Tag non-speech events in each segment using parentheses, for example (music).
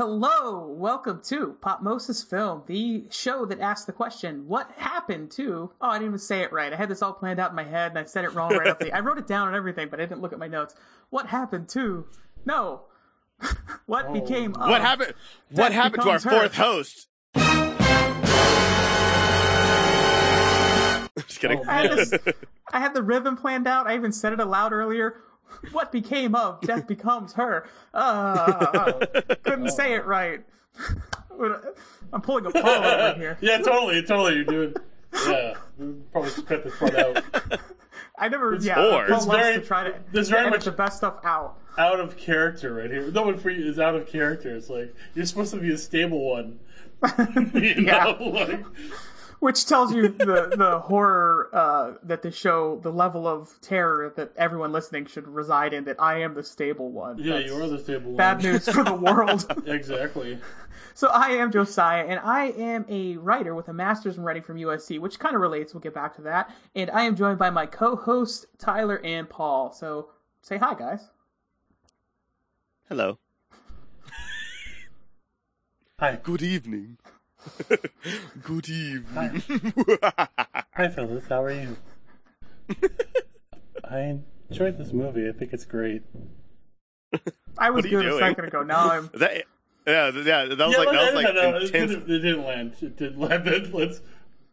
Hello, welcome to Popmosis Film, the show that asks the question, what happened to... Oh, I didn't even say it right. I had this all planned out in my head, and I said it wrong right off the... I wrote it down and everything, but I didn't look at my notes. What happened to... No. (laughs) what Oh. became of... What happened? What happened to our becomes her. fourth host? (laughs) Just kidding. Oh, I had, this, (laughs) I had the rhythm planned out. I even said it aloud earlier. (laughs) What became of Death Becomes Her? Uh, (laughs) couldn't say it right. (laughs) I'm pulling a Paul over here. Yeah, totally, totally. You're doing. Yeah, we probably should cut this part out. I never, yeah, or- Paul It's very- to try to there's very much- the best stuff out. Out of character right here. No one for you is out of character. It's like you're supposed to be a stable one. You Yeah. know, like Which tells you the the horror uh, that the show, the level of terror that everyone listening should reside in. That I am the stable one. yeah, That's you are the stable bad one. Bad news for the (laughs) world. Exactly. so I am Josiah, and I am a writer with a master's in writing from USC, which kind of relates. We'll get back to that. And I am joined by my co-host Tyler and Paul. So say hi, guys. Hello. Hi, Good evening. (laughs) Good evening. (laughs) hi, fellas. How are you? (laughs) I enjoyed this movie. I think it's great. I was What are you good a doing? second ago. Now I'm. Is that, yeah, th- yeah, that was yeah, like that was like no, no, it, intense. didn't, it didn't land. It didn't land. Let's.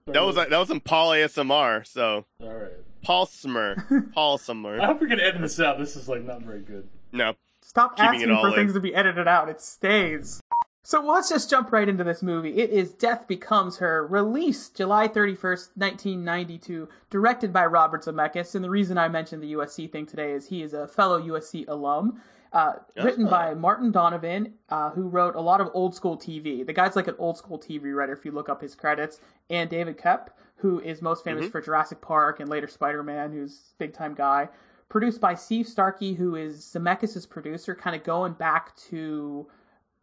That was like that was some Paul ASMR. So all right. Paul Summer, Paul I Summer. hope we can edit this out. This is like not very good. No, Stop Keeping it asking all for in. things to be edited out. It stays. So let's just jump right into this movie. It is Death Becomes Her, released July 31st, 1992, directed by Robert Zemeckis. And the reason I mentioned the USC thing today is he is a fellow USC alum. Uh, written by Martin Donovan, uh, who wrote a lot of old school TV. The guy's like an old school TV writer if you look up his credits. And David Koepp, who is most famous for Jurassic Park and later Spider Man, who's big time guy produced by Steve Starkey, who is Zemeckis' producer, kind of going back to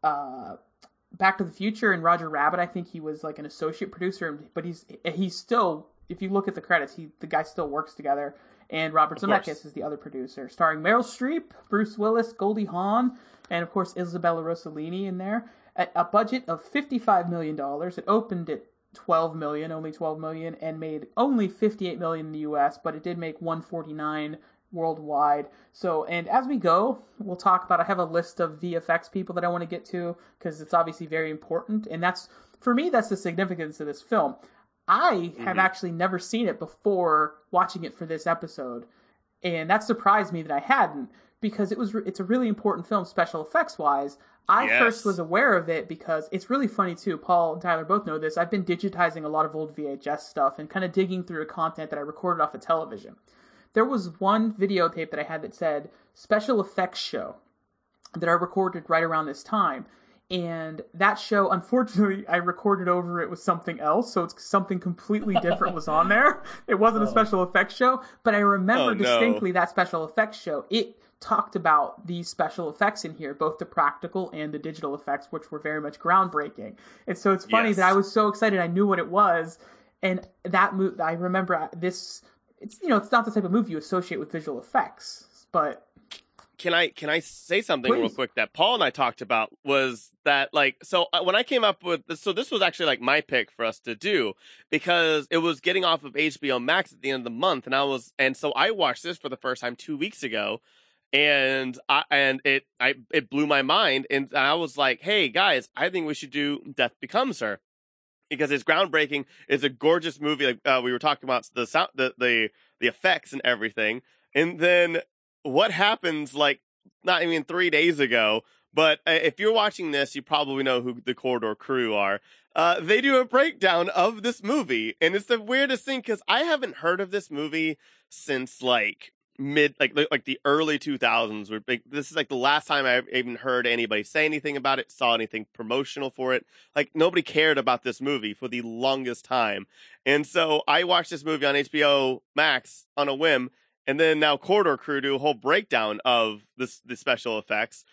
uh, Back to the Future and Roger Rabbit. I think he was like an associate producer, but he's he's still. If you look at the credits, he the guy still works together. And Robert Of course. Zemeckis is the other producer, starring Meryl Streep, Bruce Willis, Goldie Hawn, and of course Isabella Rossellini in there. At a budget of fifty-five million dollars, it opened at 12 million, only 12 million, and made only 58 million in the US, but it did make 149 worldwide. So, and as we go, we'll talk about, I have a list of VFX people that I want to get to because it's obviously very important. And that's, for me, that's the significance of this film. I have mm-hmm. actually never seen it before watching it for this episode. And that surprised me that I hadn't because it was, it's a really important film special effects wise. I Yes. first was aware of it because it's really funny too. Paul and Tyler both know this. I've been digitizing a lot of old VHS stuff and kind of digging through content that I recorded off of television. There was one videotape that I had that said special effects show that I recorded right around this time. And that show, unfortunately, I recorded over it with something else, so it's something completely different was on there. (laughs) It wasn't a oh. special effects show, but I remember Oh, no. distinctly that special effects show. It talked about these special effects in here, both the practical and the digital effects, which were very much groundbreaking. And so it's funny Yes. that I was so excited, I knew what it was, and that movie. I remember uh, this. It's you know, it's not the type of movie you associate with visual effects, but can I can I say something real quick that Paul and I talked about was that like so uh, when I came up with this, so this was actually like my pick for us to do because it was getting off of HBO Max at the end of the month and I was and so I watched this for the first time 2 weeks ago and I and it I it blew my mind and I was like hey guys I think we should do Death Becomes Her because it's groundbreaking. It's a gorgeous movie like uh, we were talking about the sound the the the effects and everything. And then what happens like not even three days ago but uh, if you're watching this you probably know who the corridor crew are. Uh, they do a breakdown of this movie and it's the weirdest thing because i haven't heard of this movie since like mid like like the early 2000s where like, this is like the last time i even heard anybody say anything about it saw anything promotional for it. Like nobody cared about this movie for the longest time. And so i watched this movie on hbo max on a whim and then now Corridor Crew do a whole breakdown of this the special effects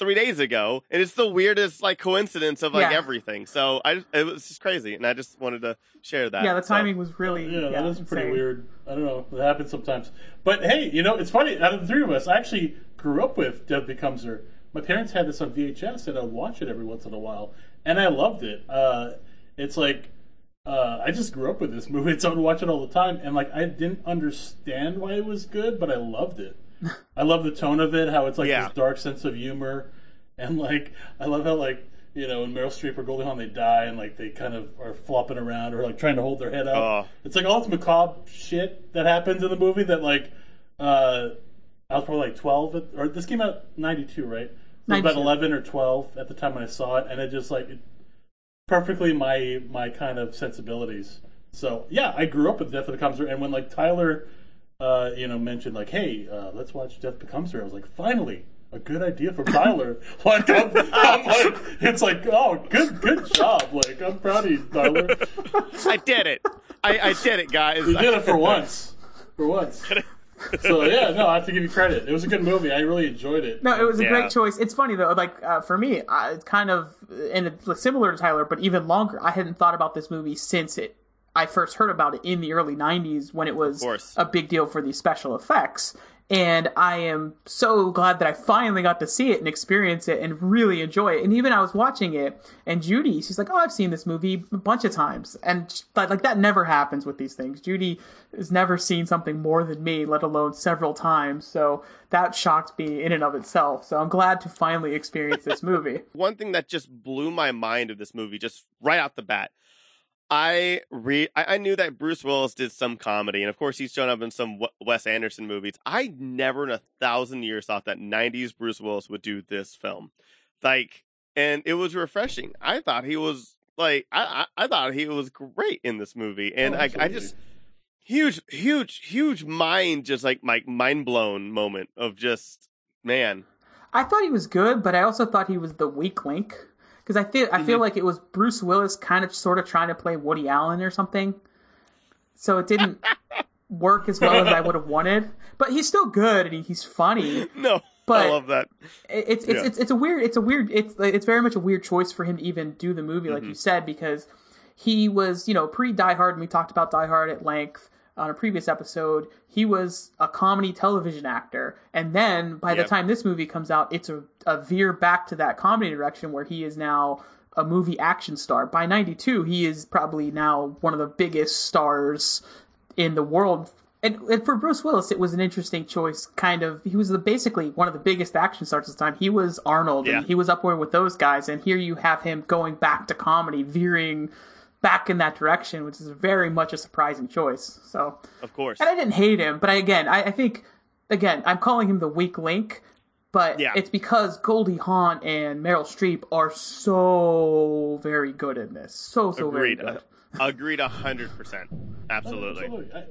three days ago, and it's the weirdest like coincidence of like Yeah. everything. So I it was just crazy, and I just wanted to share that. yeah, the So- timing was really Yeah, that is pretty insane. weird. I don't know. It happens sometimes. But hey, you know, it's funny. Out of the three of us, I actually grew up with Death Becomes Her. my parents had this on VHS, and I would watch it every once in a while, and I loved it. Uh, it's like uh, I just grew up with this (laughs) movie, so I would watch it all the time, and like I didn't understand why it was good, but I loved it. I love the tone of it, how it's like Yeah. this dark sense of humor, and like I love how like you know when Meryl Streep or Goldie Hawn they die and like they kind of are flopping around or like trying to hold their head up. Oh. It's like all this macabre shit that happens in the movie that like uh, I was probably like twelve at, or this came out ninety two, right? So I was about eleven or twelve at the time when I saw it, and it just like it, perfectly my my kind of sensibilities. So yeah, I grew up with Death of the Her, and when like Tyler, uh, you know, mentioned like, hey, uh, let's watch Death Becomes Her, I was like, finally. A good idea from Tyler. (laughs) like, I'm, I'm like, it's like, oh, good, good job. Like, I'm proud of you, Tyler. I did it. I, I did it, guys. You did it for once. For once. So yeah, no, I have to give you credit. It was a good movie. I really enjoyed it. No, it was a Yeah. great choice. It's funny though, like uh, for me, I, it's kind of and it's similar to Tyler, but even longer. I hadn't thought about this movie since it. I first heard about it in the early '90s when it was a big deal for these special effects, and I am so glad that I finally got to see it and experience it and really enjoy it. And even I was watching it, and Judy, she's like, "Oh, I've seen this movie a bunch of times," and she- like, like that never happens with these things. Judy has never seen something more than me, let alone several times. So that shocked me in and of itself. So I'm glad to finally experience this (laughs) movie. One thing that just blew my mind of this movie, just right off the bat, I re I, I knew that Bruce Willis did some comedy, and of course he's shown up in some W- Wes Anderson movies. I never in a thousand years thought that '90s Bruce Willis would do this film, like, and it was refreshing. I thought he was like, I I, I thought he was great in this movie, and Oh, I I just huge huge huge mind just like my mind blown moment of just man I thought he was good, but I also thought he was the weak link because I feel I feel like it was Bruce Willis kind of sort of trying to play Woody Allen or something. So it didn't (laughs) work as well as I would have wanted. But he's still good and he's funny. (laughs) no. But- I love that. It's it's, Yeah. it's it's a weird it's a weird it's it's very much a weird choice for him to even do the movie Mm-hmm. like you said because he was you know pre Die Hard and we talked about Die Hard at length on a previous episode he was a comedy television actor and then by the time this movie comes out it's a, a veer back to that comedy direction where he is now a movie action star by 92 he is probably now one of the biggest stars in the world. And, and for Bruce Willis, it was an interesting choice. Kind of, he was the, basically one of the biggest action stars at the time. He was Arnold, Yeah. and he was up there with those guys. And here you have him going back to comedy, veering back in that direction, which is very much a surprising choice. So, Of course. and I didn't hate him, but I, again, I, I think, again, I'm calling him the weak link. But Yeah. it's because Goldie Hawn and Meryl Streep are so very good in this. So, so Agreed. very good. Uh, agreed a hundred percent. Absolutely. Absolutely. I,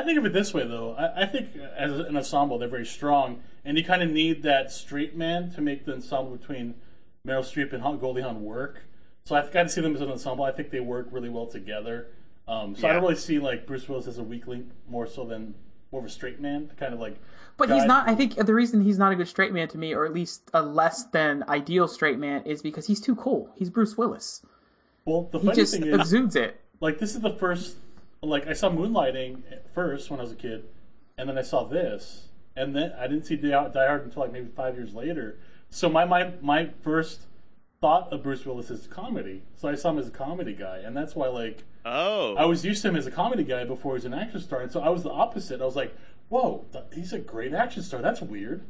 I think of it this way, though. I, I think as an ensemble, they're very strong, and you kind of need that straight man to make the ensemble between Meryl Streep and Goldie Hawn work. So I've got to see them as an ensemble. I think they work really well together. Um, so I don't really see like Bruce Willis as a weak link more so than more of a straight man, kind of like. But he's not. I think the reason he's not a good straight man to me, or at least a less than ideal straight man, is because he's too cool. He's Bruce Willis. Well, the He funny thing is, exudes it. like this is the first like I saw Moonlighting at first when I was a kid, and then I saw this, and then I didn't see Die Die Hard until like maybe five years later. So my my my first thought of Bruce Willis is comedy. So I saw him as a comedy guy, and that's why like Oh. I was used to him as a comedy guy before he was an action star, and so I was the opposite. I was like, whoa, th- he's a great action star. That's weird.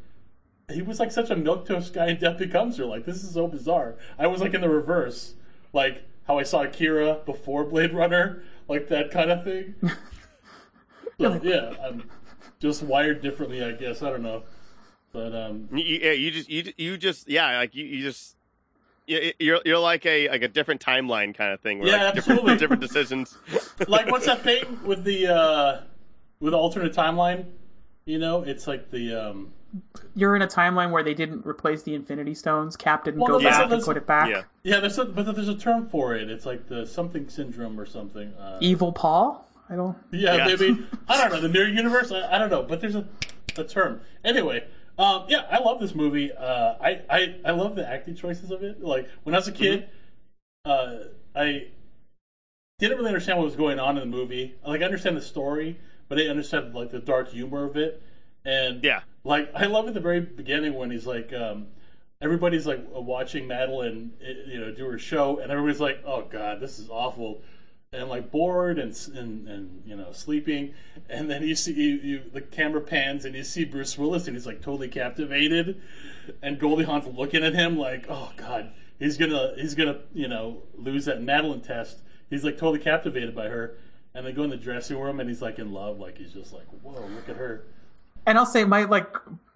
He was like such a milquetoast guy in Death Becomes Her. Like this is so bizarre. I was like in the reverse, like how I saw Akira before Blade Runner, like that kind of thing. (laughs) so, yeah, I'm just wired differently, I guess. I don't know, but um, You, you- yeah, you just you you just yeah, like you, you just you- you're you're like a like a different timeline kind of thing. Where Yeah, like different absolutely. (laughs) different decisions. (laughs) like what's that thing with the uh with alternate timeline? You know, it's like the um You're in a timeline where they didn't replace the Infinity Stones. Cap didn't Well, go no, back and put it back. Yeah. Yeah, there's a, but there's a term for it. It's like the something syndrome or something. Uh, Evil Paul. I don't. yeah, Yeah. maybe (laughs) I don't know the mirror universe. I, I don't know, but there's a, a term. Anyway, um, yeah, I love this movie. Uh, I, I I love the acting choices of it. Like when I was a kid, uh, I didn't really understand what was going on in the movie. Like I understand the story, but I understand like the dark humor of it. And Yeah. like I love at the very beginning when he's like, um, everybody's like watching Madeline, eh, you know, do her show, and everybody's like, "Oh God, this is awful," and like bored and and, and you know sleeping, and then you see you, you the camera pans and you see Bruce Willis, and he's like totally captivated, and Goldie Hawn's looking at him like, "Oh God." He's gonna, he's gonna, you know, lose that Madeline test. He's like totally captivated by her, and they go in the dressing room, and he's like in love. Like he's just like, whoa, look at her. And I'll say my like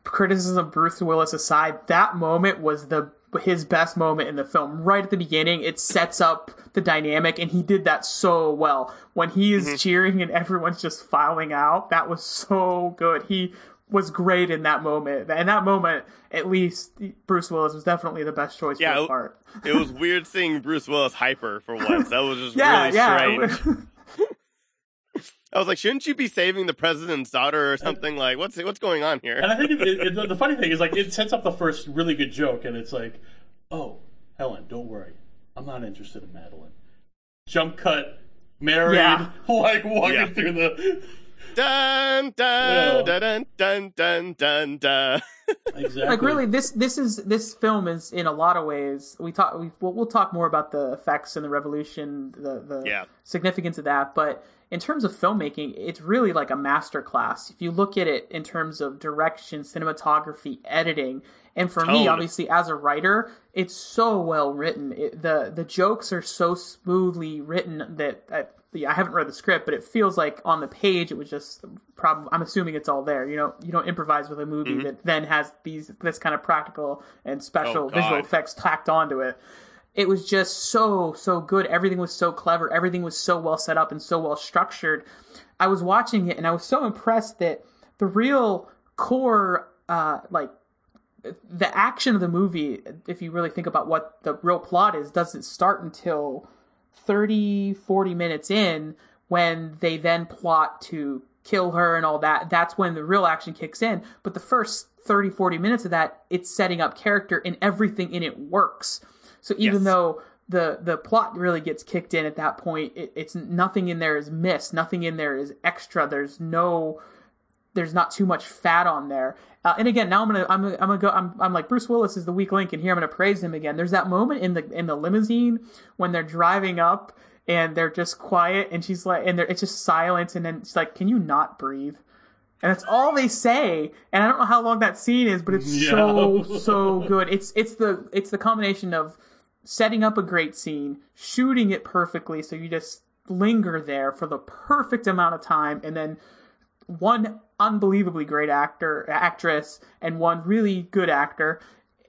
criticism of Bruce Willis aside, that moment was the his best moment in the film. Right at the beginning, it sets up the dynamic, and he did that so well. When he is mm-hmm. cheering and everyone's just filing out, that was so good. He was great in that moment. In that moment, at least Bruce Willis was definitely the best choice Yeah, for the part. It was weird seeing Bruce Willis hyper for once. That was just (laughs) Yeah, really yeah. strange. (laughs) I was like, shouldn't you be saving the president's daughter or something? Like, what's what's going on here? And? I think it, it, the- the funny thing is like it (laughs) sets up the first really good joke, and it's like, oh, Helen, don't worry, I'm not interested in Madeline. Jump cut, married, Yeah. (laughs) like walking Yeah. through the Dun Yeah. dun dun dun dun dun dun. (laughs) exactly. like really this this is this film is in a lot of ways we talk we, we'll, we'll talk more about the effects and the revolution the the Yeah. significance of that but in terms of filmmaking it's really like a master class if you look at it in terms of direction cinematography editing and for me obviously as a writer it's so well written it, the the jokes are so smoothly written that I, yeah, I haven't read the script, but it feels like on the page it was just probably. I'm assuming it's all there. You know, you don't improvise with a movie mm-hmm. that then has these this kind of practical and special Oh, visual effects tacked onto it. It was just so so good. Everything was so clever. Everything was so well set up and so well structured. I was watching it and I was so impressed that the real core, uh, like the action of the movie, if you really think about what the real plot is, doesn't start until 30, 40 minutes in when they then plot to kill her and all that. That's when the real action kicks in. But the first 30, 40 minutes of that, it's setting up character and everything in it works. So even Yes. though the the plot really gets kicked in at that point, it, it's nothing in there is missed. Nothing in there is extra. There's no there's not too much fat on there. Uh, and again, now I'm gonna I'm I'm gonna go. I'm, I'm like Bruce Willis is the weak link, and here I'm gonna praise him again. There's that moment in the in the limousine when they're driving up and they're just quiet, and she's like, and they're, it's just silence, and then it's like, can you not breathe? And that's all they say. And I don't know how long that scene is, but it's (laughs) Yeah. so so good. It's it's the it's the combination of setting up a great scene, shooting it perfectly, so you just linger there for the perfect amount of time, and then one unbelievably great actor actress and one really good actor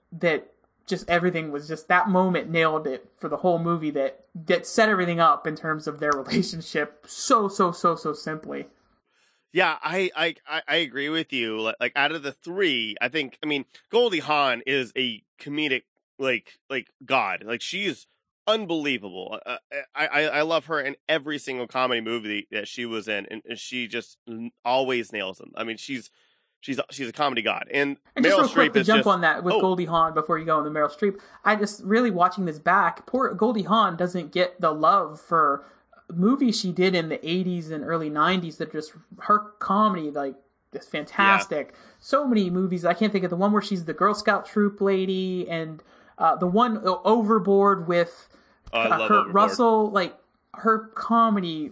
that just everything was just that moment nailed it for the whole movie that that set everything up in terms of their (laughs) relationship so so so so simply Yeah, I, I I agree with you. Like, like out of the three, I think I mean Goldie Hawn is a comedic like like god. Like she's unbelievable. Uh, I, I I love her in every single comedy movie that she was in, and, and she just n- always nails them. I mean, she's she's she's a comedy god. And, And just Meryl real quick Streep to is jump just on that with oh. Goldie Hawn before you go into Meryl Streep, I just really watching this back. Poor Goldie Hawn doesn't get the love for movies she did in the '80s and early '90s that just her comedy like is fantastic. So many movies I can't think of the one where she's the Girl Scout troop lady and uh, the one Overboard with uh, Kurt Overboard. Russell. Like her comedy,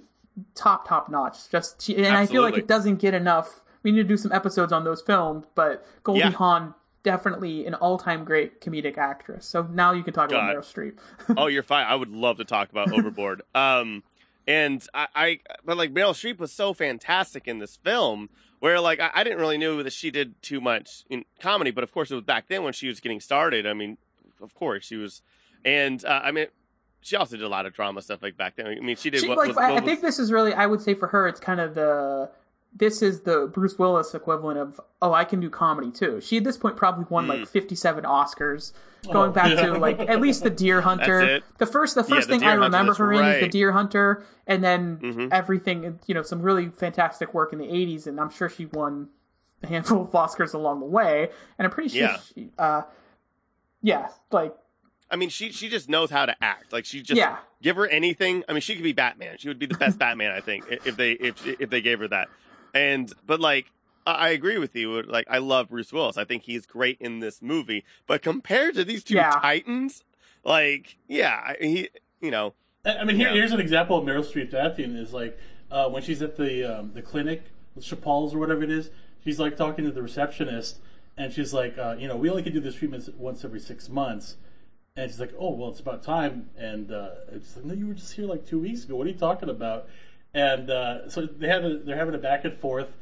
top top notch. Just she, and I feel like it doesn't get enough. We need to do some episodes on those films, but Goldie Yeah. Hawn definitely an all-time great comedic actress. So now you can talk God. about Meryl Streep. (laughs) oh, you're fine. I would love to talk about Overboard. (laughs) Um, and I, I, but like Meryl Streep was so fantastic in this film, where like I, I didn't really know that she did too much in comedy, but of course it was back then when she was getting started. I mean, of course she was, and uh, I mean, she also did a lot of drama stuff like back then. I mean, she did She, what, like was, I, what I think was- this is really I would say for her it's kind of the this is the Bruce Willis equivalent of oh I can do comedy too. She at this point probably won Hmm. like 57 Oscars. Going Oh, back yeah. to (laughs) like at least the Deer Hunter. The first the first the thing I Hunter, remember that's her in is the. Deer Hunter and then Mhm. everything you know some really fantastic work in the 80s and I'm sure she won a handful of Oscars along the way and I'm pretty sure Yeah. she uh yeah like I mean, she she just knows how to act. Like she just Yeah. give her anything. I mean, she could be Batman. She would be the best (laughs) Batman, I think, if they if if they gave her that. And but like I I agree with you. Like, I love Bruce Willis. I think he's great in this movie. But compared to these two Yeah. titans, like, yeah, he, you know, I I mean, here, Yeah. here's an example of Meryl Streep's acting is like uh, when she's at the um, the clinic, Chapal's or whatever it is. She's like talking to the receptionist, and she's like, uh, you know, we only can do this treatment once every six months. And she's like, oh well, it's about time. And uh, it's like, no, you were just here like two weeks ago. What are you talking about? And uh, so they have a, they're having a back and forth,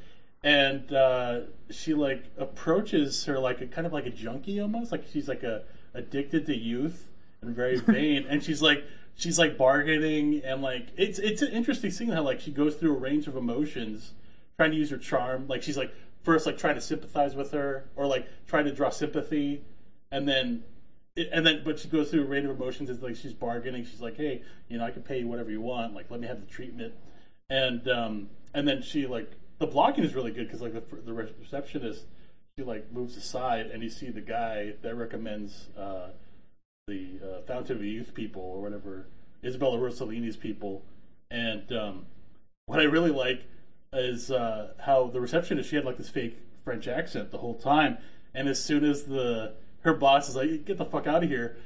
and uh, she like approaches her like a kind of like a junkie almost, like she's like a addicted to youth and very (laughs) vain. and she's like she's like bargaining and like it's it's an interesting scene how like she goes through a range of emotions, trying to use her charm. Like she's like first like trying to sympathize with her or like trying to draw sympathy, and then and then but she goes through a range of emotions it's like she's bargaining. She's like hey you know i can pay you whatever you want. Like let me have the treatment. And um and then she like the blocking is really good because like the, the receptionist she like moves aside and you see the guy that recommends uh the uh, fountain of youth people or whatever isabella rossellini's people. And um what i really like is uh how the receptionist she had like this fake french accent the whole time and as soon as the her boss is like, "Get the fuck out of here,"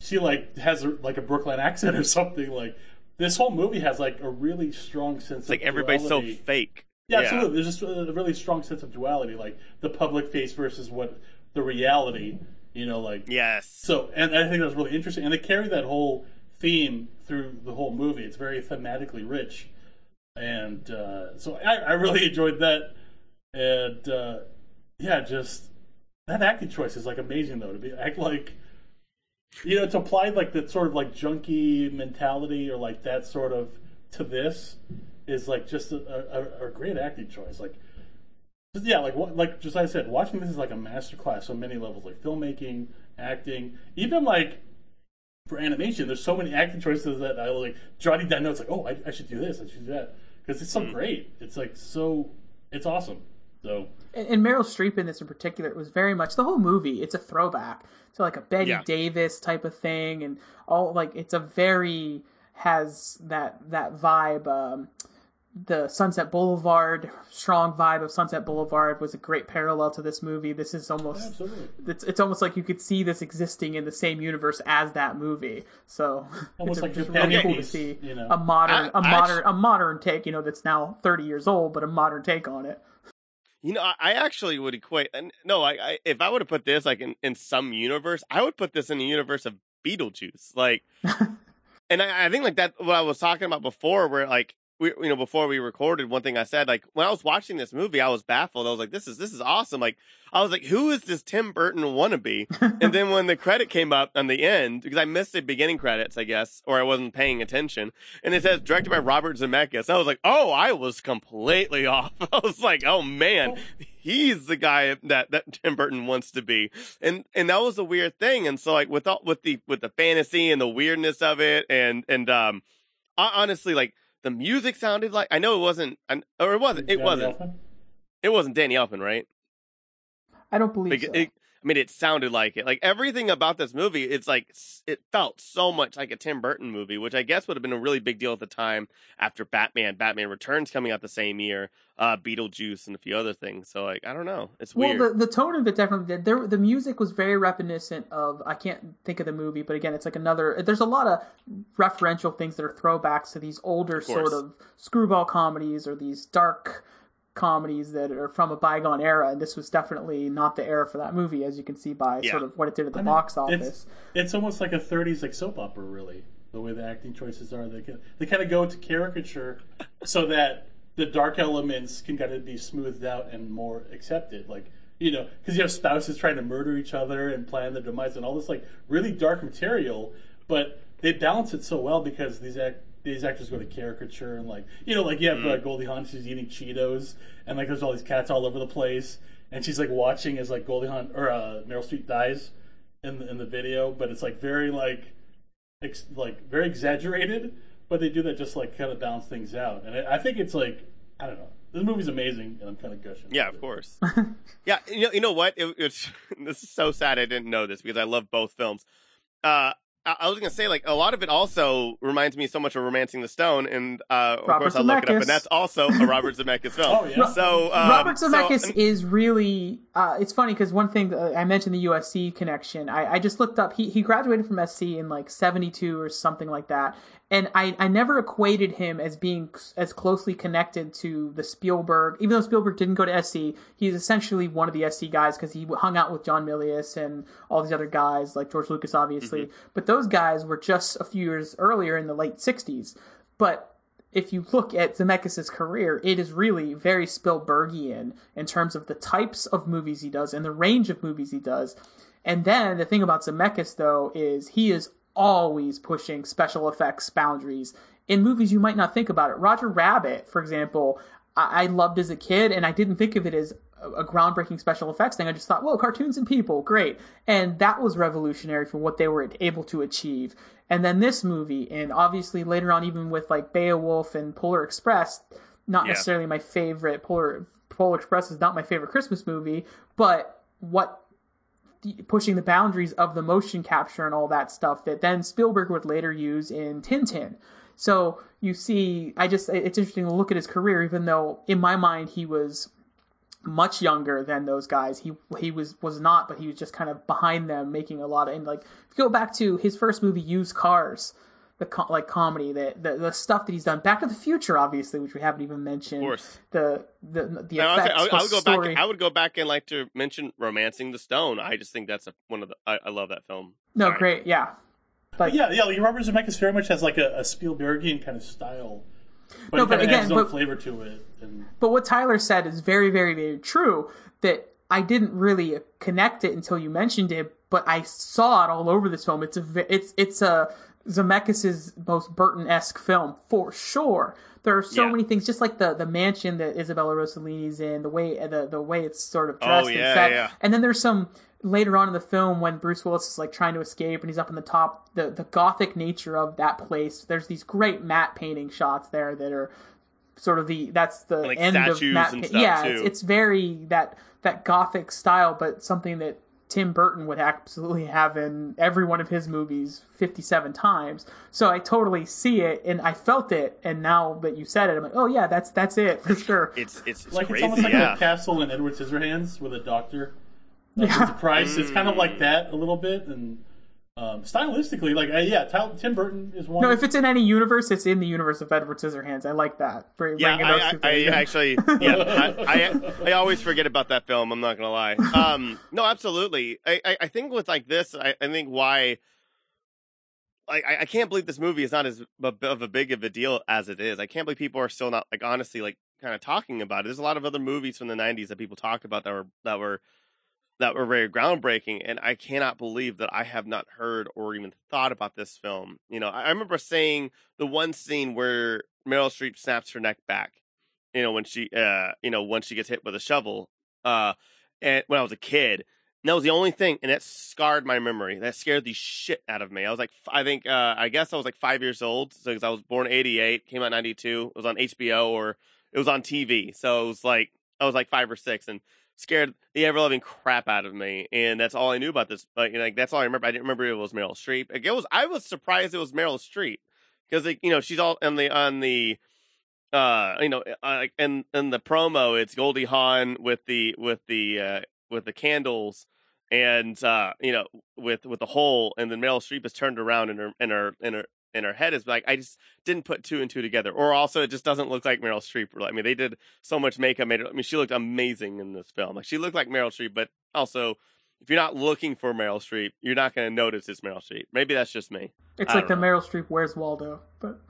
she like has a, like a Brooklyn accent or (laughs) something. Like this whole movie has like a really strong sense. it's like of everybody's so fake. Yeah, absolutely. There's just a really strong sense of duality, like the public face versus what the reality. You know, like Yes. so, and I think that's really interesting. And they carry that whole theme through the whole movie. It's very thematically rich, and uh, so I, I really (laughs) enjoyed that. And uh, yeah, just that acting choice is like amazing though to be act like you know to apply like that sort of like junkie mentality or like that sort of to this is like just a, a, a great acting choice. Like just, yeah, like what, like just like I said, watching this is like a masterclass on many levels, like filmmaking, acting, even like for animation. There's so many acting choices that I like jotting down notes, like oh, I, I should do this, I should do that, because it's so great. It's like so, it's awesome. So And, and Meryl Streep in this in particular it was very much the whole movie. It's a throwback to like a Bette Yeah. Davis type of thing, and all like it's a very has that that vibe. Um, the Sunset Boulevard strong vibe of Sunset Boulevard was a great parallel to this movie. This is almost absolutely, it's it's almost like you could see this existing in the same universe as that movie. So (laughs) Almost it's like just companion really cool to see you know. a modern I- a I modern a modern take. You know, that's now thirty years old, but a modern take on it. You know, I, I actually would equate. And no, I, I if I would have put this like in, in some universe, I would put this in the universe of Beetlejuice. Like, (laughs) and I, I think like that what I was talking about before, where like we, you know, before we recorded, one thing I said, like when I was watching this movie, I was baffled. I was like, this is this is awesome. Like, I was like, who is this Tim Burton wannabe? and then when the credit came up on the end, because I missed the beginning credits, I guess, or I wasn't paying attention, and it says directed by Robert Zemeckis. I was like, oh, I was completely (laughs) off. I was like, oh man, he's the guy that that Tim Burton wants to be, and and that was a weird thing. And so like with all, with the with the fantasy and the weirdness of it, and and um, hon- honestly, like the music sounded like I know it wasn't, or it wasn't, it Danny wasn't, Elfman? it wasn't Danny Elfman, right? I don't believe Like, so. it, I mean, it sounded like it. Like everything about this movie, it's like it felt so much like a Tim Burton movie, which I guess would have been a really big deal at the time after Batman, Batman Returns coming out the same year, uh, Beetlejuice, and a few other things. So like, I don't know, it's well, weird. the the tone of it definitely did. There, the music was very reminiscent of. I can't think of the movie, but again, it's like another. There's a lot of referential things that are throwbacks to these older course. sort of screwball comedies or these dark comedies that are from a bygone era. And this was definitely not the era for that movie, as you can see by Yeah. sort of what it did at the I mean, box office. It's, it's almost like a 30s like soap opera, really. The way the acting choices are, they can, they kind of go to caricature (laughs) so that the dark elements can kind of be smoothed out and more accepted. Like you know, because you have spouses trying to murder each other and plan their demise and all this like really dark material, but they balance it so well because these act these actors go to caricature and like you know like you have uh, Goldie Hawn she's eating Cheetos and like there's all these cats all over the place and she's like watching as like Goldie Hawn or uh, Meryl Streep dies in the, in the video, but it's like very like ex- like very exaggerated, but they do that just like kind of balance things out, and I, I think it's like I don't know. This movie's amazing, and I'm kind of gushing. Yeah, of course. (laughs) yeah, you know, you know what? It, it's (laughs) this is so sad. I didn't know this because I love both films. Uh, I, I was gonna say like a lot of it also reminds me so much of *Romancing the Stone*, and uh, of Robert course I look it up, Zemeckis. and that's also a (laughs) Robert Zemeckis film. Oh, yeah. So um, Robert so- Zemeckis and- is really. Uh, it's funny because one thing that I mentioned the USC connection. I, I just looked up. He he graduated from SC in like '72 or something like that, and I I never equated him as being as closely connected to the Spielberg. Even though Spielberg didn't go to SC, he's essentially one of the SC guys because he hung out with John Milius and all these other guys like George Lucas, obviously. Mm-hmm. But those guys were just a few years earlier in the late '60s. But if you look at Zemeckis' career, it is really very Spielbergian in terms of the types of movies he does and the range of movies he does. And then the thing about Zemeckis, though, is he is always pushing special effects boundaries in movies you might not think about it. Roger Rabbit, for example, I, I loved as a kid, and I didn't think of it as a, a groundbreaking special effects thing. I just thought, whoa, cartoons and people, great. And that was revolutionary for what they were able to achieve. And then this movie, and obviously later on, even with like Beowulf and Polar Express, not Yeah. necessarily my favorite. Polar Polar Express is not my favorite Christmas movie, but what pushing the boundaries of the motion capture and all that stuff that then Spielberg would later use in Tintin. So you see, I just it's interesting to look at his career, even though in my mind he was much younger than those guys. He he was was not, but he was just kind of behind them, making a lot of and like if you go back to his first movie, Used Cars, the co- like comedy, the, the the stuff that he's done. Back to the Future, obviously, which we haven't even mentioned. Of course. The the the I, effects, I, would- I would go story. back. I would go back and like to mention Romancing the Stone*. I just think that's a, one of the. I, I love that film. no, Sorry. great, yeah. Like, Yeah, yeah. Like Robert Zemeckis very much has like a, a Spielbergian kind of style, but No, but again, adds his own but- flavor to it. And But what Tyler said is very, very, very true. That I didn't really connect it until you mentioned it, but I saw it all over this film. It's a, it's, it's a Zemeckis' most Burton-esque film for sure. There are so Yeah. many things, just like the the mansion that Isabella Rossellini's in, the way the the way it's sort of Oh, dressed yeah, and set. yeah. And then there's some later on in the film when Bruce Willis is like trying to escape and he's up in the top, the the gothic nature of that place. There's these great matte painting shots there that are sort of the that's the Like end of statues matte and pa- yeah too. It's, it's very that that gothic style but something that tim burton would absolutely have in every one of his movies 57 times so i totally see it and i felt it and now that you said it i'm like oh yeah that's that's it for sure (laughs) It's it's, it's like crazy. it's almost like yeah. a castle in Edward Scissorhands with a doctor. Like, Yeah. with the price. It's kind of Mm. like that a little bit, and um, stylistically, like uh, yeah, Ty- Tim Burton is one. no if it's in any universe it's in the universe of edward scissorhands i like that Bring- Yeah, I, I, I (laughs) actually, yeah, I, I, I always forget about that film. I'm not gonna lie. Um, no, absolutely. I, I, I think with like this, I, I think why, like, I, I can't believe this movie is not as of a big of a deal as it is. I can't believe people are still not like honestly like kind of talking about it. There's a lot of other movies from the '90s that people talked about that were that were that were very groundbreaking, and I cannot believe that I have not heard or even thought about this film. You know, I, remember saying the one scene where Meryl Streep snaps her neck back. You know, when she, uh, you know, when she gets hit with a shovel, uh, and when I was a kid, and that was the only thing, and that scarred my memory. That scared the shit out of me. I was like, I think, uh, I guess I was like five years old, so because I was born '88, came out '92, it was on HBO or it was on TV, so it was like I was like five or six, and scared the ever loving crap out of me, and that's all I knew about this. But you know, like that's all I remember. I didn't remember it was Meryl Streep. Like, it was. I was surprised it was Meryl Streep because like you know she's all on the on the uh you know uh, like in in the promo it's Goldie Hawn with the with the uh with the candles and uh you know with with the hole and then Meryl Streep is turned around and her and her and her and her head is like I just didn't put two and two together. Or also it just doesn't look like Meryl Streep. I mean they did so much makeup made it I mean she looked amazing in this film. Like she looked like Meryl Streep but also if you're not looking for Meryl Streep you're not going to notice it's Meryl Streep. Maybe that's just me. It's I like the know. meryl streep where's waldo but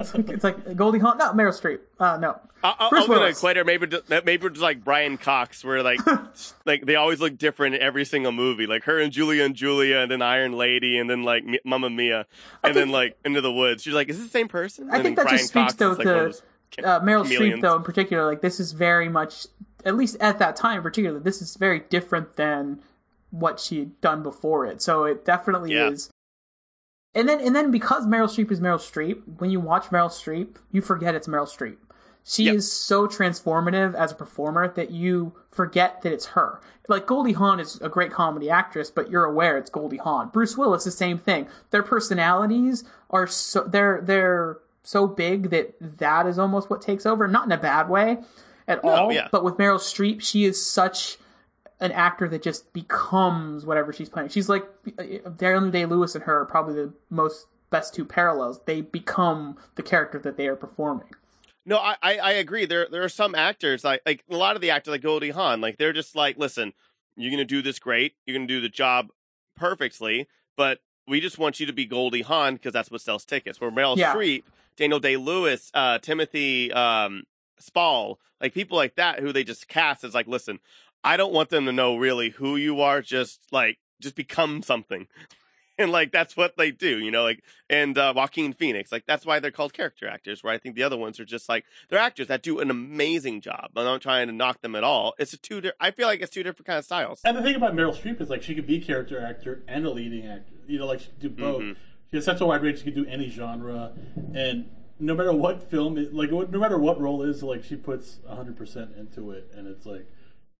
it's like, it's like goldie hawn no meryl streep uh no I, I, I Bruce was gonna equate her maybe to- maybe it's like Brian Cox, where like (laughs) like they always look different in every single movie. Like her and Julie and Julia, and then Iron Lady, and then like Mamma Mia, and then like Into the Woods. She's like, is this the same person? I And think that just Brian speaks though is, like, to uh, Meryl Streep though in particular. Like this is very much, at least at that time in particular, this is very different than what she had done before it. So it definitely Yeah. is. And then and then because Meryl Streep is Meryl Streep, when you watch Meryl Streep, you forget it's Meryl Streep. she Yep. is so transformative as a performer that you forget that it's her. Like Goldie Hawn is a great comedy actress, but you're aware it's Goldie Hawn. Bruce Willis, the same thing. Their personalities are so they're they're so big that that is almost what takes over. Not in a bad way at all, yeah. but with Meryl Streep, she is such an actor that just becomes whatever she's playing. She's like Daniel Day Lewis and her are probably the most best two parallels. They become the character that they are performing. No, I, I, agree. There there are some actors like like a lot of the actors like Goldie Hawn, like they're just like, listen, you're gonna do this great, you're gonna do the job perfectly, but we just want you to be Goldie Hawn because that's what sells tickets. Where Meryl Yeah. Streep, Daniel Day Lewis, uh, Timothy um, Spall, like people like that who they just cast as like, listen, I don't want them to know really who you are. Just like just become something. (laughs) And like that's what they do, you know, like and uh, Joaquin Phoenix, like that's why they're called character actors. Where I think the other ones are just like they're actors that do an amazing job. I'm not trying to knock them at all. It's a two. Di- I feel like it's two different kind of styles. And the thing about Meryl Streep is like she could be character actor and a leading actor. You know, like she could do both. Mhm. She has such a wide range. She could do any genre, and no matter what film, it, like no matter what role it is, like she puts hundred percent into it, and it's like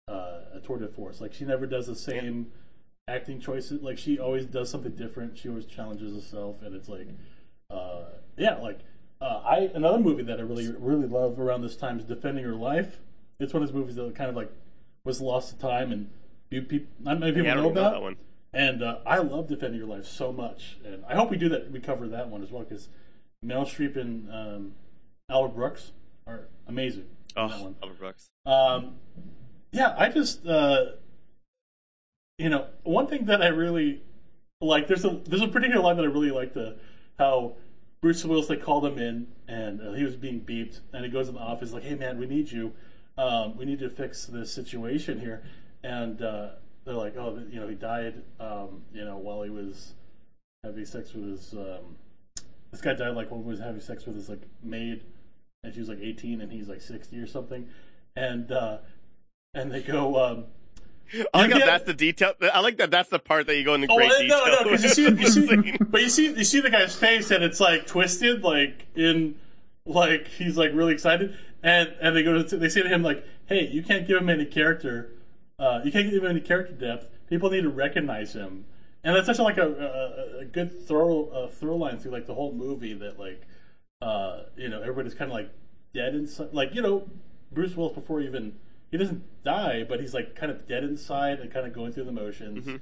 uh, a tour de force. Like she never does the same acting choices. Like she always does something different. She always challenges herself, and it's like, uh, yeah, like uh, I another movie that I really really love around this time is Defending Her Life. It's one of those movies that kind of like was lost to time and few people not many people Yeah, I don't know know about. that one. And uh, I love Defending Your Life so much, and I hope we do that. We cover that one as well because Meryl Streep and um, Albert Brooks are amazing. Oh. Albert Brooks. Um, yeah, I just uh, you know one thing that I really like. There's a there's a particular line that I really like the how Bruce Willis they called him in and uh, he was being beeped and he goes in the office like, hey man, we need you. Um, we need to fix this situation here. And uh, they're like, oh, you know, he died, um, you know, while he was having sex with his. Um, this guy died like when he was having sex with his like maid, and she was like 18 and he's like 60 or something. And uh, and they go, um, I like how that's the detail. I like that that's the part that you go into Oh, great uh, detail. no, no, because you see, you (laughs) see, but you see, you see the guy's face, and it's like twisted, like in, like he's like really excited, and and they go to, they say to him like, hey, you can't give him any character, uh, you can't give him any character depth. People need to recognize him, and that's such a, like a, a, a good throw uh, throw line through like the whole movie that like, uh, you know, everybody's kind of like dead inside, like you know, Bruce Willis before even he doesn't die, but he's like kind of dead inside and kind of going through the motions Mhm.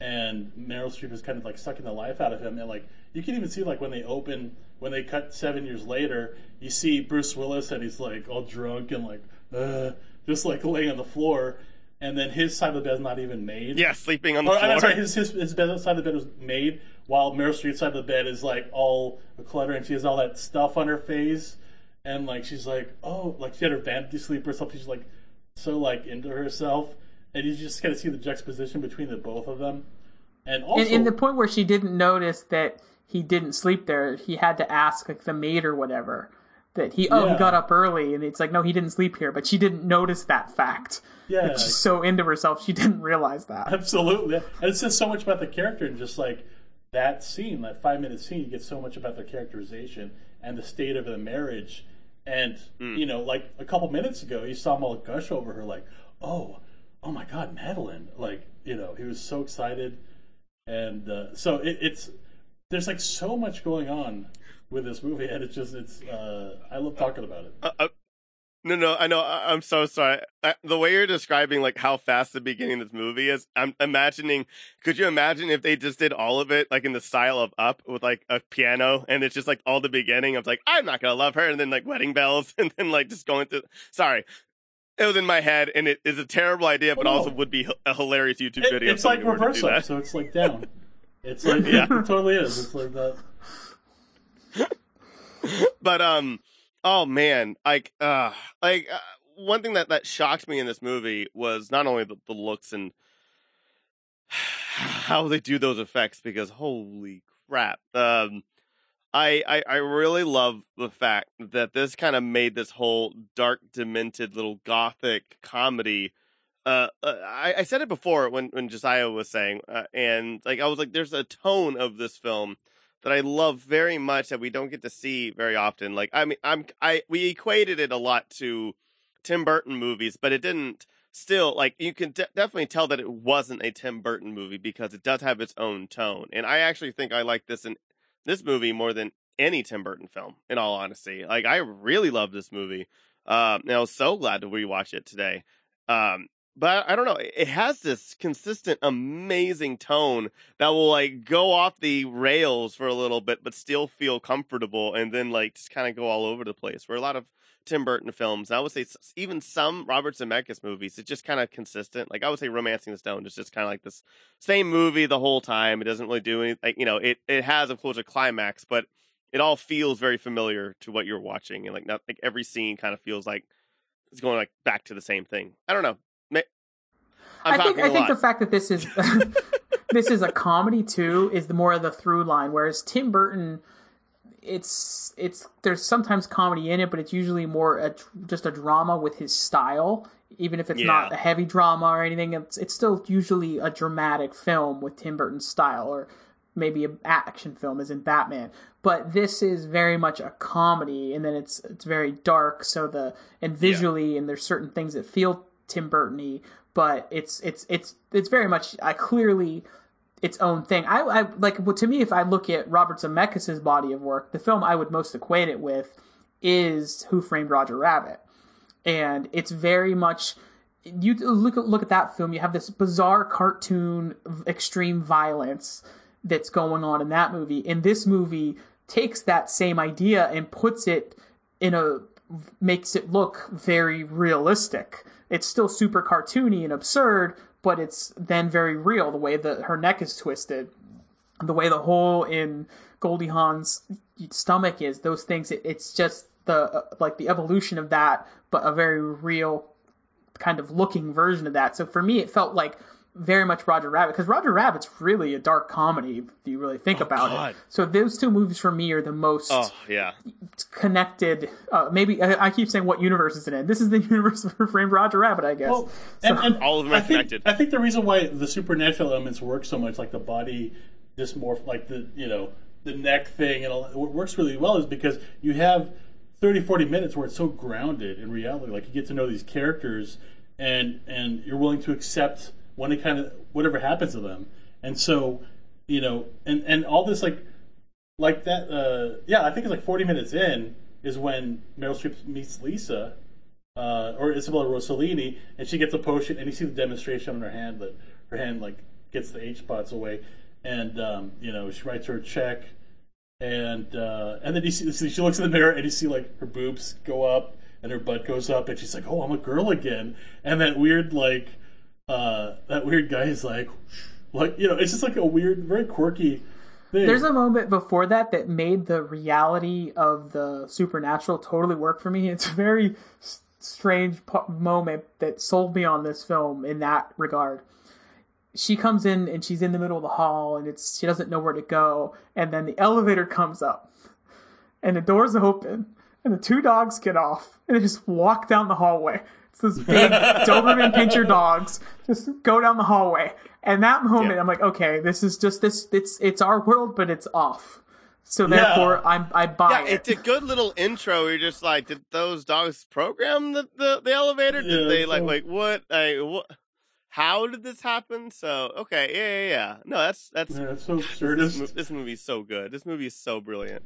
and Meryl Streep is kind of like sucking the life out of him, and like you can even see like when they open when they cut seven years later, you see Bruce Willis and he's like all drunk and like uh, just like laying on the floor, and then his side of the bed's not even made. Yeah, sleeping on the Or, floor. I'm sorry, his, his his bed side of the bed was made, while Meryl Streep's side of the bed is like all clutter, and she has all that stuff on her face, and like she's like, oh, like she had her vanity sleep or something. She's like so like into herself, and you just kind of see the juxtaposition between the both of them, and also the point where she didn't notice that he didn't sleep there, he had to ask like the maid or whatever that he oh Yeah. he got up early, and it's like no he didn't sleep here, but she didn't notice that fact. yeah, She's so into herself she didn't realize that. absolutely, and it says so much about the character, and just like that scene, that five minute scene, you get so much about their characterization and the state of the marriage. And you know, like a couple minutes ago, you saw him all gush over her, like, "Oh, oh my God, Madeline!" Like, you know, he was so excited, and uh, so it, it's there's like so much going on with this movie, and it's just it's uh, I love talking about it. Uh, uh, no, no, I know. I, I'm so sorry. I, the way you're describing like how fast the beginning of this movie is, I'm imagining. Could you imagine if they just did all of it like in the style of Up with like a piano, and it's just like all the beginning of like I'm not gonna love her, and then like wedding bells, (laughs) and then like just going through. Sorry. It was in my head, and it is a terrible idea, but Oh, also would be a hilarious YouTube It- video. it's like reverse up, so it's like down. (laughs) It's like Yeah. (laughs) it totally is. It's like that. but um oh man like uh like uh, one thing that that shocked me in this movie was not only the, the looks and (sighs) how they do those effects because holy crap um I, I I really love the fact that this kind of made this whole dark, demented little gothic comedy. Uh, uh, I, I said it before when when Josiah was saying, uh, and like I was like, there's a tone of this film that I love very much that we don't get to see very often. Like I mean, I'm I we equated it a lot to Tim Burton movies, but it didn't. Still, like you can de- definitely tell that it wasn't a Tim Burton movie because it does have its own tone, and I actually think I like this in this movie more than any Tim Burton film. In all honesty, like I really love this movie. Um, and I was so glad to rewatch it today. Um, but I don't know. It has this consistent, amazing tone that will like go off the rails for a little bit, but still feel comfortable, and then like just kind of go all over the place. Where a lot of Tim Burton films, I would say even some Robert Zemeckis movies, it's just kind of consistent. Like I would say, Romancing the Stone is just kind of like this same movie the whole time. It doesn't really do anything. Like, you know, it it has of course a climax, but it all feels very familiar to what you're watching, and like not like every scene kind of feels like it's going like back to the same thing. I don't know. I'm i think I think the fact that this is (laughs) this is a comedy too is the more of the through line, whereas Tim Burton, it's it's there's sometimes comedy in it, but it's usually more a, just a drama with his style. Even if it's yeah. not a heavy drama or anything, it's it's still usually a dramatic film with Tim Burton's style, or maybe an action film as in Batman. But this is very much a comedy, and then it's it's very dark. So the and visually, yeah. and there's certain things that feel Tim Burtony, but it's it's it's it's very much uh, clearly its own thing. I, I like well, to me, if I look at Robert Zemeckis' body of work, the film I would most equate it with is Who Framed Roger Rabbit, and it's very much you look at look at that film. You have this bizarre cartoon, extreme violence that's going on in that movie. And this movie takes that same idea and puts it in a makes it look very realistic it's still super cartoony and absurd, but it's then very real. The way that her neck is twisted, the way the hole in Goldie Hawn's stomach is, those things. It, it's just the uh, like the evolution of that, but a very real kind of looking version of that. So for me, it felt like very much Roger Rabbit because Roger Rabbit's really a dark comedy if you really think oh, about God. it. So those two movies for me are the most oh, yeah. connected. Uh, maybe I, keep saying what universe is it in? This is the (laughs) universe for framed Roger Rabbit, I guess. Well, so, and, and all of them are I connected. Think, I think the reason why the supernatural elements work so much, like the body dysmorph, like the you know the neck thing, and all, it works really well, is because you have 30, 40 minutes where it's so grounded in reality. Like you get to know these characters, and and you're willing to accept when it kind of whatever happens to them. And so, you know, and and all this like like that. Uh, yeah, I think it's like forty minutes in is when Meryl Streep meets Lisa. Uh, or Isabella Rossellini, and she gets a potion, and you see the demonstration on her hand that her hand like gets the H spots away, and um, you know she writes her a check, and uh, and then you see she looks in the mirror and you see like her boobs go up and her butt goes up, and she's like, "Oh, I'm a girl again," and that weird like uh, that weird guy is like, like you know, it's just like a weird, very quirky. Thing. There's a moment before that that made the reality of the supernatural totally work for me. It's a very strange moment that sold me on this film in that regard. She comes in and she's in the middle of the hall and it's she doesn't know where to go and then the elevator comes up and the doors open and the two dogs get off and they just walk down the hallway it's those big Doberman Pinscher dogs just go down the hallway. And that moment, yeah. I'm like, okay, this is just this. It's it's our world, but it's off. So therefore, yeah. I'm I buy yeah, it. It's a good little intro. You're just like, did those dogs program the the, the elevator? Did yeah, they like like what? I what? How did this happen? So okay, yeah, yeah, yeah. No, that's that's yeah, that's so absurd. This, this movie's so good. This movie is so brilliant.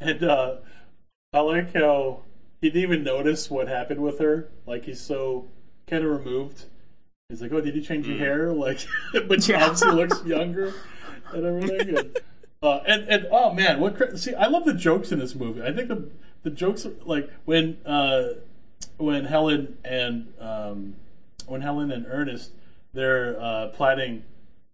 And uh I like how he didn't even notice what happened with her. Like he's so kind of removed. He's like, "Oh, did you change your mm. hair?" (laughs) Like, but yeah. obviously looks younger and everything. And, (laughs) uh, and and oh man, what see? I love the jokes in this movie. I think the the jokes like when uh, when Helen and um, when Helen and Ernest they're uh, planning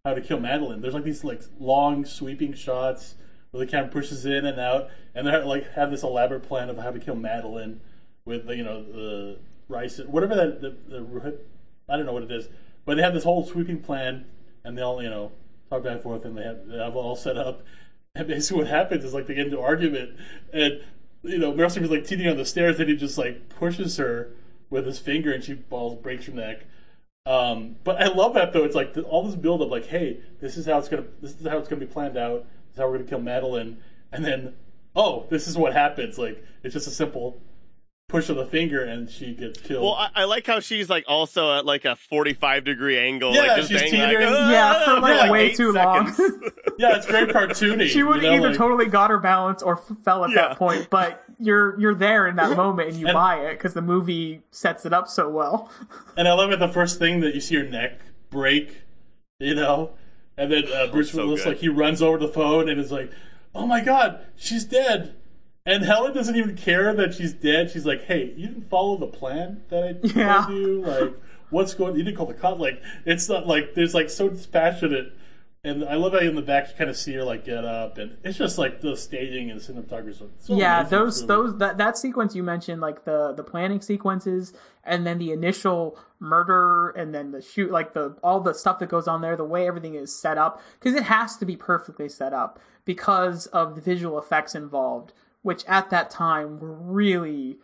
how to kill Madeline. There's like these like long sweeping shots where the camera pushes in and out, and they like have this elaborate plan of how to kill Madeline with the, you know the rice, whatever that the, the I don't know what it is, but they have this whole sweeping plan, and they'll you know talk back and forth, and they have they have all set up. And basically, what happens is like they get into argument, and you know Meryl Streep is like teething on the stairs, and he just like pushes her with his finger, and she balls breaks her neck. Um, but I love that though. It's like all this build up, like, hey, this is how it's gonna, this is how it's gonna be planned out is how we're gonna kill Madeline, and then oh, this is what happens. Like it's just a simple push of the finger, and she gets killed. Well, I, I like how she's like also at like a forty-five degree angle, Yeah, like just she's hanging, like, teetering. "Ah," Yeah, for, like, way eight too long. (laughs) yeah, it's very cartoony. she would you know, either like- totally got her balance or f- fell at Yeah. that point, but you're you're there in that (laughs) moment and you And- buy it because the movie sets it up so well. And I love it. The first thing that you see her neck break, you know, and then uh, Bruce so Willis good. like he runs over the phone and is like, "Oh my God, she's dead." And Helen doesn't even care that she's dead. She's like, "Hey, you didn't follow the plan that I told Yeah. you. Like, what's going? You didn't call the cops. Like, it's not like there's like so dispassionate." And I love how in the back you kind of see her like get up, and it's just like the staging and cinematography. So, yeah, those really. those that that sequence you mentioned, like the the planning sequences, and then the initial murder, and then the shoot, like the all the stuff that goes on there, the way everything is set up, because it has to be perfectly set up because of the visual effects involved, which at that time were really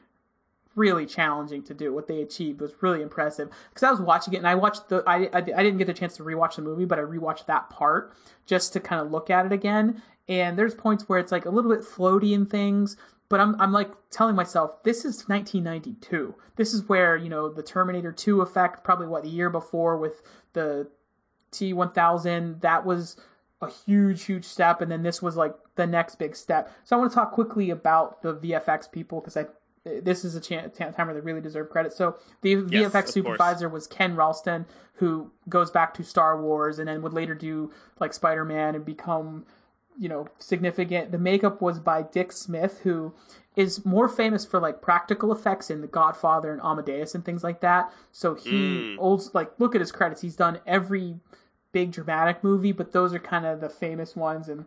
really challenging to do. What they achieved was really impressive. Because I was watching it and I watched the I, I I didn't get the chance to rewatch the movie, but I rewatched that part just to kind of look at it again. And there's points where it's like a little bit floaty and things, but I'm I'm like telling myself this is 1992. This is where you know the Terminator 2 effect, probably what the year before with the T1000. That was a huge, huge step, and then this was like the next big step. So I want to talk quickly about the VFX people because I this is a chan- time where they really deserve credit. So the Yes, VFX of course. supervisor was Ken Ralston, who goes back to Star Wars and then would later do like Spider Man and become you know significant. The makeup was by Dick Smith, who is more famous for like practical effects in The Godfather and Amadeus and things like that. So he hmm. old like look at his credits. He's done every big dramatic movie, but those are kind of the famous ones and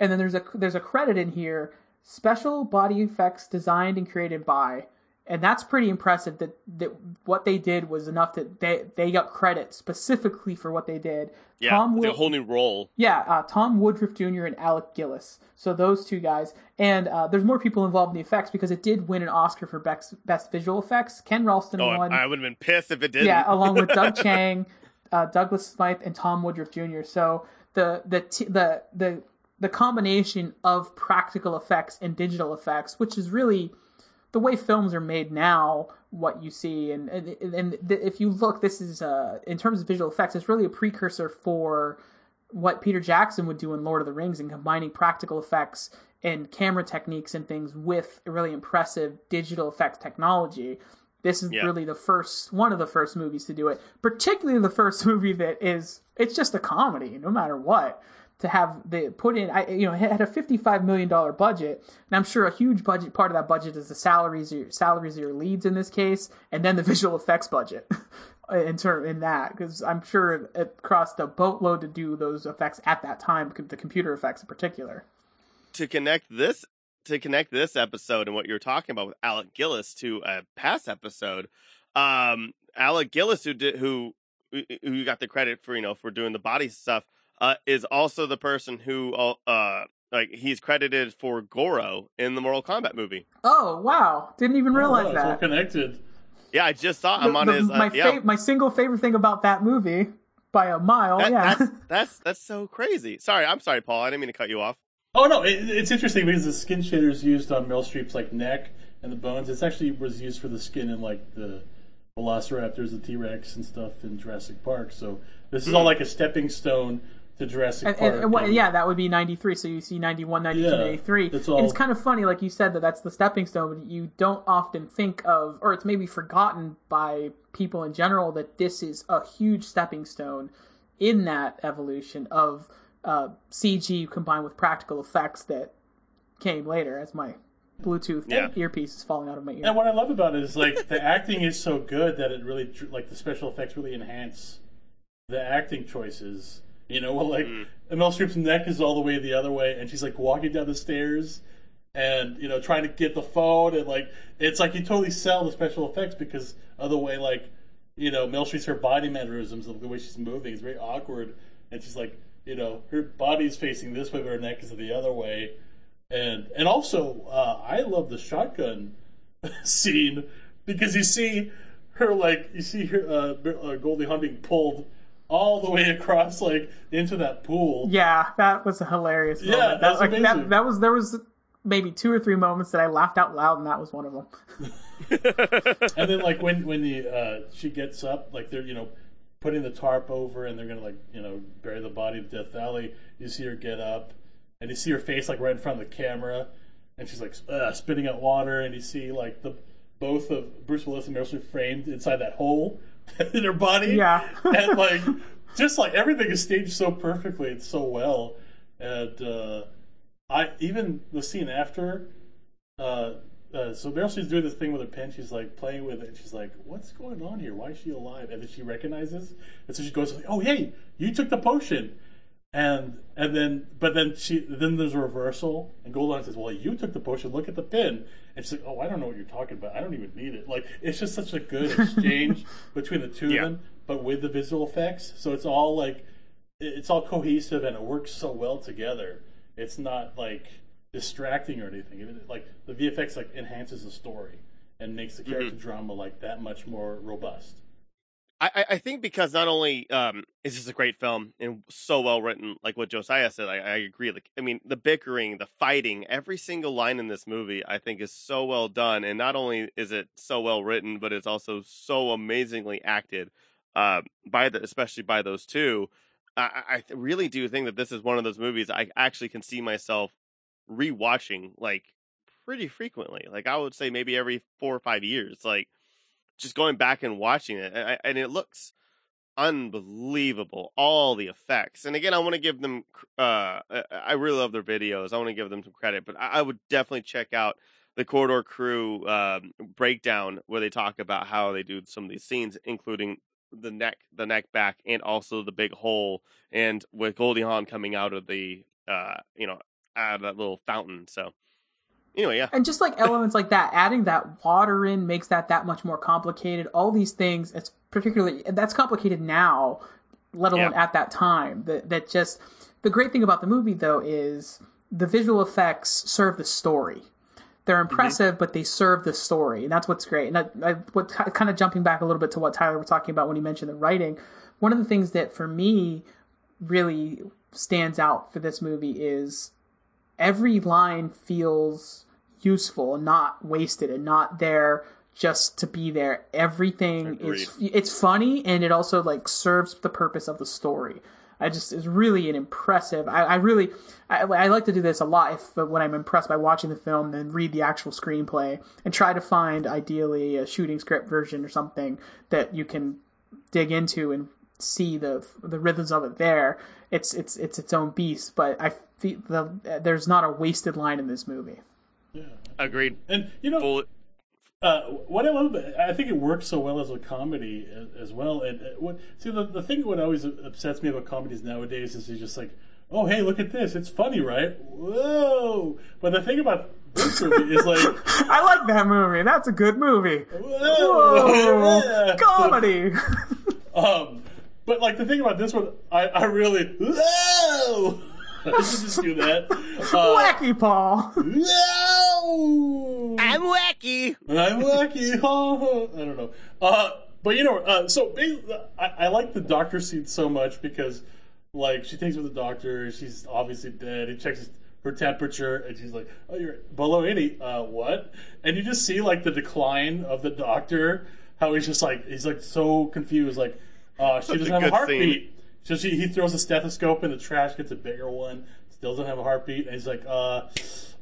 and then there's a there's a credit in here special body effects designed and created by and that's pretty impressive that, that what they did was enough that they they got credit specifically for what they did Yeah, Tom a whole new role. yeah, uh, Tom Woodruff Jr. and Alec Gillis. So those two guys, and uh, there's more people involved in the effects because it did win an Oscar for best, best visual effects. Ken Ralston Oh, won. I would have been pissed if it didn't. Yeah, along with Doug (laughs) Chiang, uh, Douglas Smythe, and Tom Woodruff Jr. So the the t- the the the combination of practical effects and digital effects, which is really the way films are made now, what you see, and and, and th- if you look, this is uh, in terms of visual effects, it's really a precursor for what Peter Jackson would do in Lord of the Rings and combining practical effects and camera techniques and things with really impressive digital effects technology. This is Yeah. really the first one of the first movies to do it, particularly the first (laughs) movie that is it's just a comedy no matter what. To have the put in, I you know, it had a fifty-five million dollar budget, and I'm sure a huge budget part of that budget is the salaries your, salaries of your leads in this case, and then the (laughs) visual effects budget (laughs) in term in that because I'm sure it cost a boatload to do those effects at that time, the computer effects in particular. to connect this to connect this episode and what you're talking about with Alec Gillis to a past episode, um, Alec Gillis who did who who got the credit for you know for doing the body stuff uh, is also the person who uh like he's credited for Goro in the Mortal Kombat movie. Oh wow! Didn't even realize Oh, it's all that. connected. Yeah, I just saw I'm The- on the- his uh, my yeah. fa- my single favorite thing about that movie by a mile. That- yeah, that's (laughs) that's that's so crazy. Sorry, I'm sorry, Paul. I didn't mean to cut you off. Oh no, it, it's interesting because the skin shaders used on Meryl Streep's like neck and the bones. It's actually was used for the skin in like the Velociraptors, the T Rex, and stuff in Jurassic Park. So this is all like a stepping stone to Jurassic and, Park. and, and what, and- yeah, that would be 93. So you see 91, 92, Yeah, 93. it's And all- it's kind of funny, like you said, that that's the stepping stone, but you don't often think of, or it's maybe forgotten by people in general, that this is a huge stepping stone in that evolution of uh, CG combined with practical effects that came later as my Bluetooth Yeah. earpiece is falling out of my ear. And what I love about it is like the acting is so good that it really like the special effects really enhance the acting choices. You know, well, like Meryl Streep's neck is all the way the other way, and she's like walking down the stairs, and you know trying to get the phone, and like it's like you totally sell the special effects because of the way like you know Meryl Streep's her body mannerisms, the way she's moving is very awkward, and she's like you know her body's facing this way, but her neck is the other way, and and also uh, I love the shotgun (laughs) scene because you see her like you see her uh, uh, Goldie Hawn being pulled all the way across like into that pool. Yeah, that was a hilarious Yeah, moment. that's that, like, amazing. that, that was there was maybe two or three moments that I laughed out loud, and that was one of them. (laughs) And then like when when the uh, she gets up, like they're you know putting the tarp over and they're gonna like you know bury the body of Death Valley. You see her get up, and you see her face like right in front of the camera, and she's like uh, spitting out water, and you see like the both of Bruce Willis and Meryl Streep framed inside that hole (laughs) in her body. Yeah. (laughs) and like just like everything is staged so perfectly, it's so well, and uh, I even the scene after. Uh, uh, so Meryl Streep's doing this thing with her pen. She's like playing with it. She's like, "What's going on here? Why is she alive?" And then she recognizes, and so she goes, like, "Oh, hey, you took the potion." And and then but then she then there's a reversal, and Goldline says, "Well, you took the potion. Look at the pin." And she's like, "Oh, I don't know what you're talking about. I don't even need it." Like it's just such a good exchange (laughs) between the two Yeah. of them, but with the visual effects. So it's all like it's all cohesive and it works so well together. It's not like distracting or anything. Like the VFX like enhances the story and makes the mm-hmm. character drama like that much more robust. I, I- think because not only um, is this a great film and so well written, like what Josiah said, I, I agree. Like, I mean, the bickering, the fighting, every single line in this movie, I think, is so well done. And not only is it so well written, but it's also so amazingly acted uh, by the, especially by those two. I I really do think that this is one of those movies I actually can see myself rewatching like pretty frequently. Like, I would say maybe every four or five years. Like, just going back and watching it, and, I- and it looks unbelievable. All the effects, and again, I want to give them. Uh, I- really love their videos. I want to give them some credit, but I, I would definitely check out the Corridor Crew um, breakdown where they talk about how they do some of these scenes, including the neck, the neck back, and also the big hole, and with Goldie Hawn coming out of the, uh, you know, out of that little fountain. So, anyway, yeah. And just like elements like that, adding that water in makes that that much more complicated. All these things, it's particularly that's complicated now, let alone Yeah. at that time. That that just the great thing about the movie though is the visual effects serve the story. They're mm-hmm. impressive, but they serve the story, and that's what's great. And I, I, what kind of jumping back a little bit to what Tyler was talking about when he mentioned the writing. One of the things that for me really stands out for this movie is every line feels useful and not wasted and not there just to be there. Everything is it's funny and it also like serves the purpose of the story. I just is really an impressive. I, I really I, I like to do this a lot if when I'm impressed by watching the film, then read the actual screenplay and try to find ideally a shooting script version or something that you can dig into and see the the rhythms of it there. It's it's it's its own beast, but I feel the there's not a wasted line in this movie. Agreed. And you know, Full, uh, what I love, I think it works so well as a comedy as, as well. And uh, what see the the thing what always upsets me about comedies nowadays is it's just like, oh hey, look at this, it's funny, right? Whoa! But the thing about this movie is like, (laughs) I like that movie. That's a good movie. whoa, Whoa, (laughs) yeah. comedy. (laughs) Um, but like the thing about this one, I, I really whoa. I should just do that. Uh, Wacky Paul. Whoa! I'm wacky. I'm lucky. (laughs) I don't know. Uh, but you know, uh, so I, I like the doctor scene so much because, like, she takes her to the doctor. She's obviously dead. He checks her temperature, and she's like, "Oh, you're below eighty. Uh, what?" And you just see like the decline of the doctor. How he's just like he's like so confused. Like, uh, she Such doesn't a have a good heartbeat. So she, he throws a stethoscope in the trash, gets a bigger one, still doesn't have a heartbeat, and he's like, uh,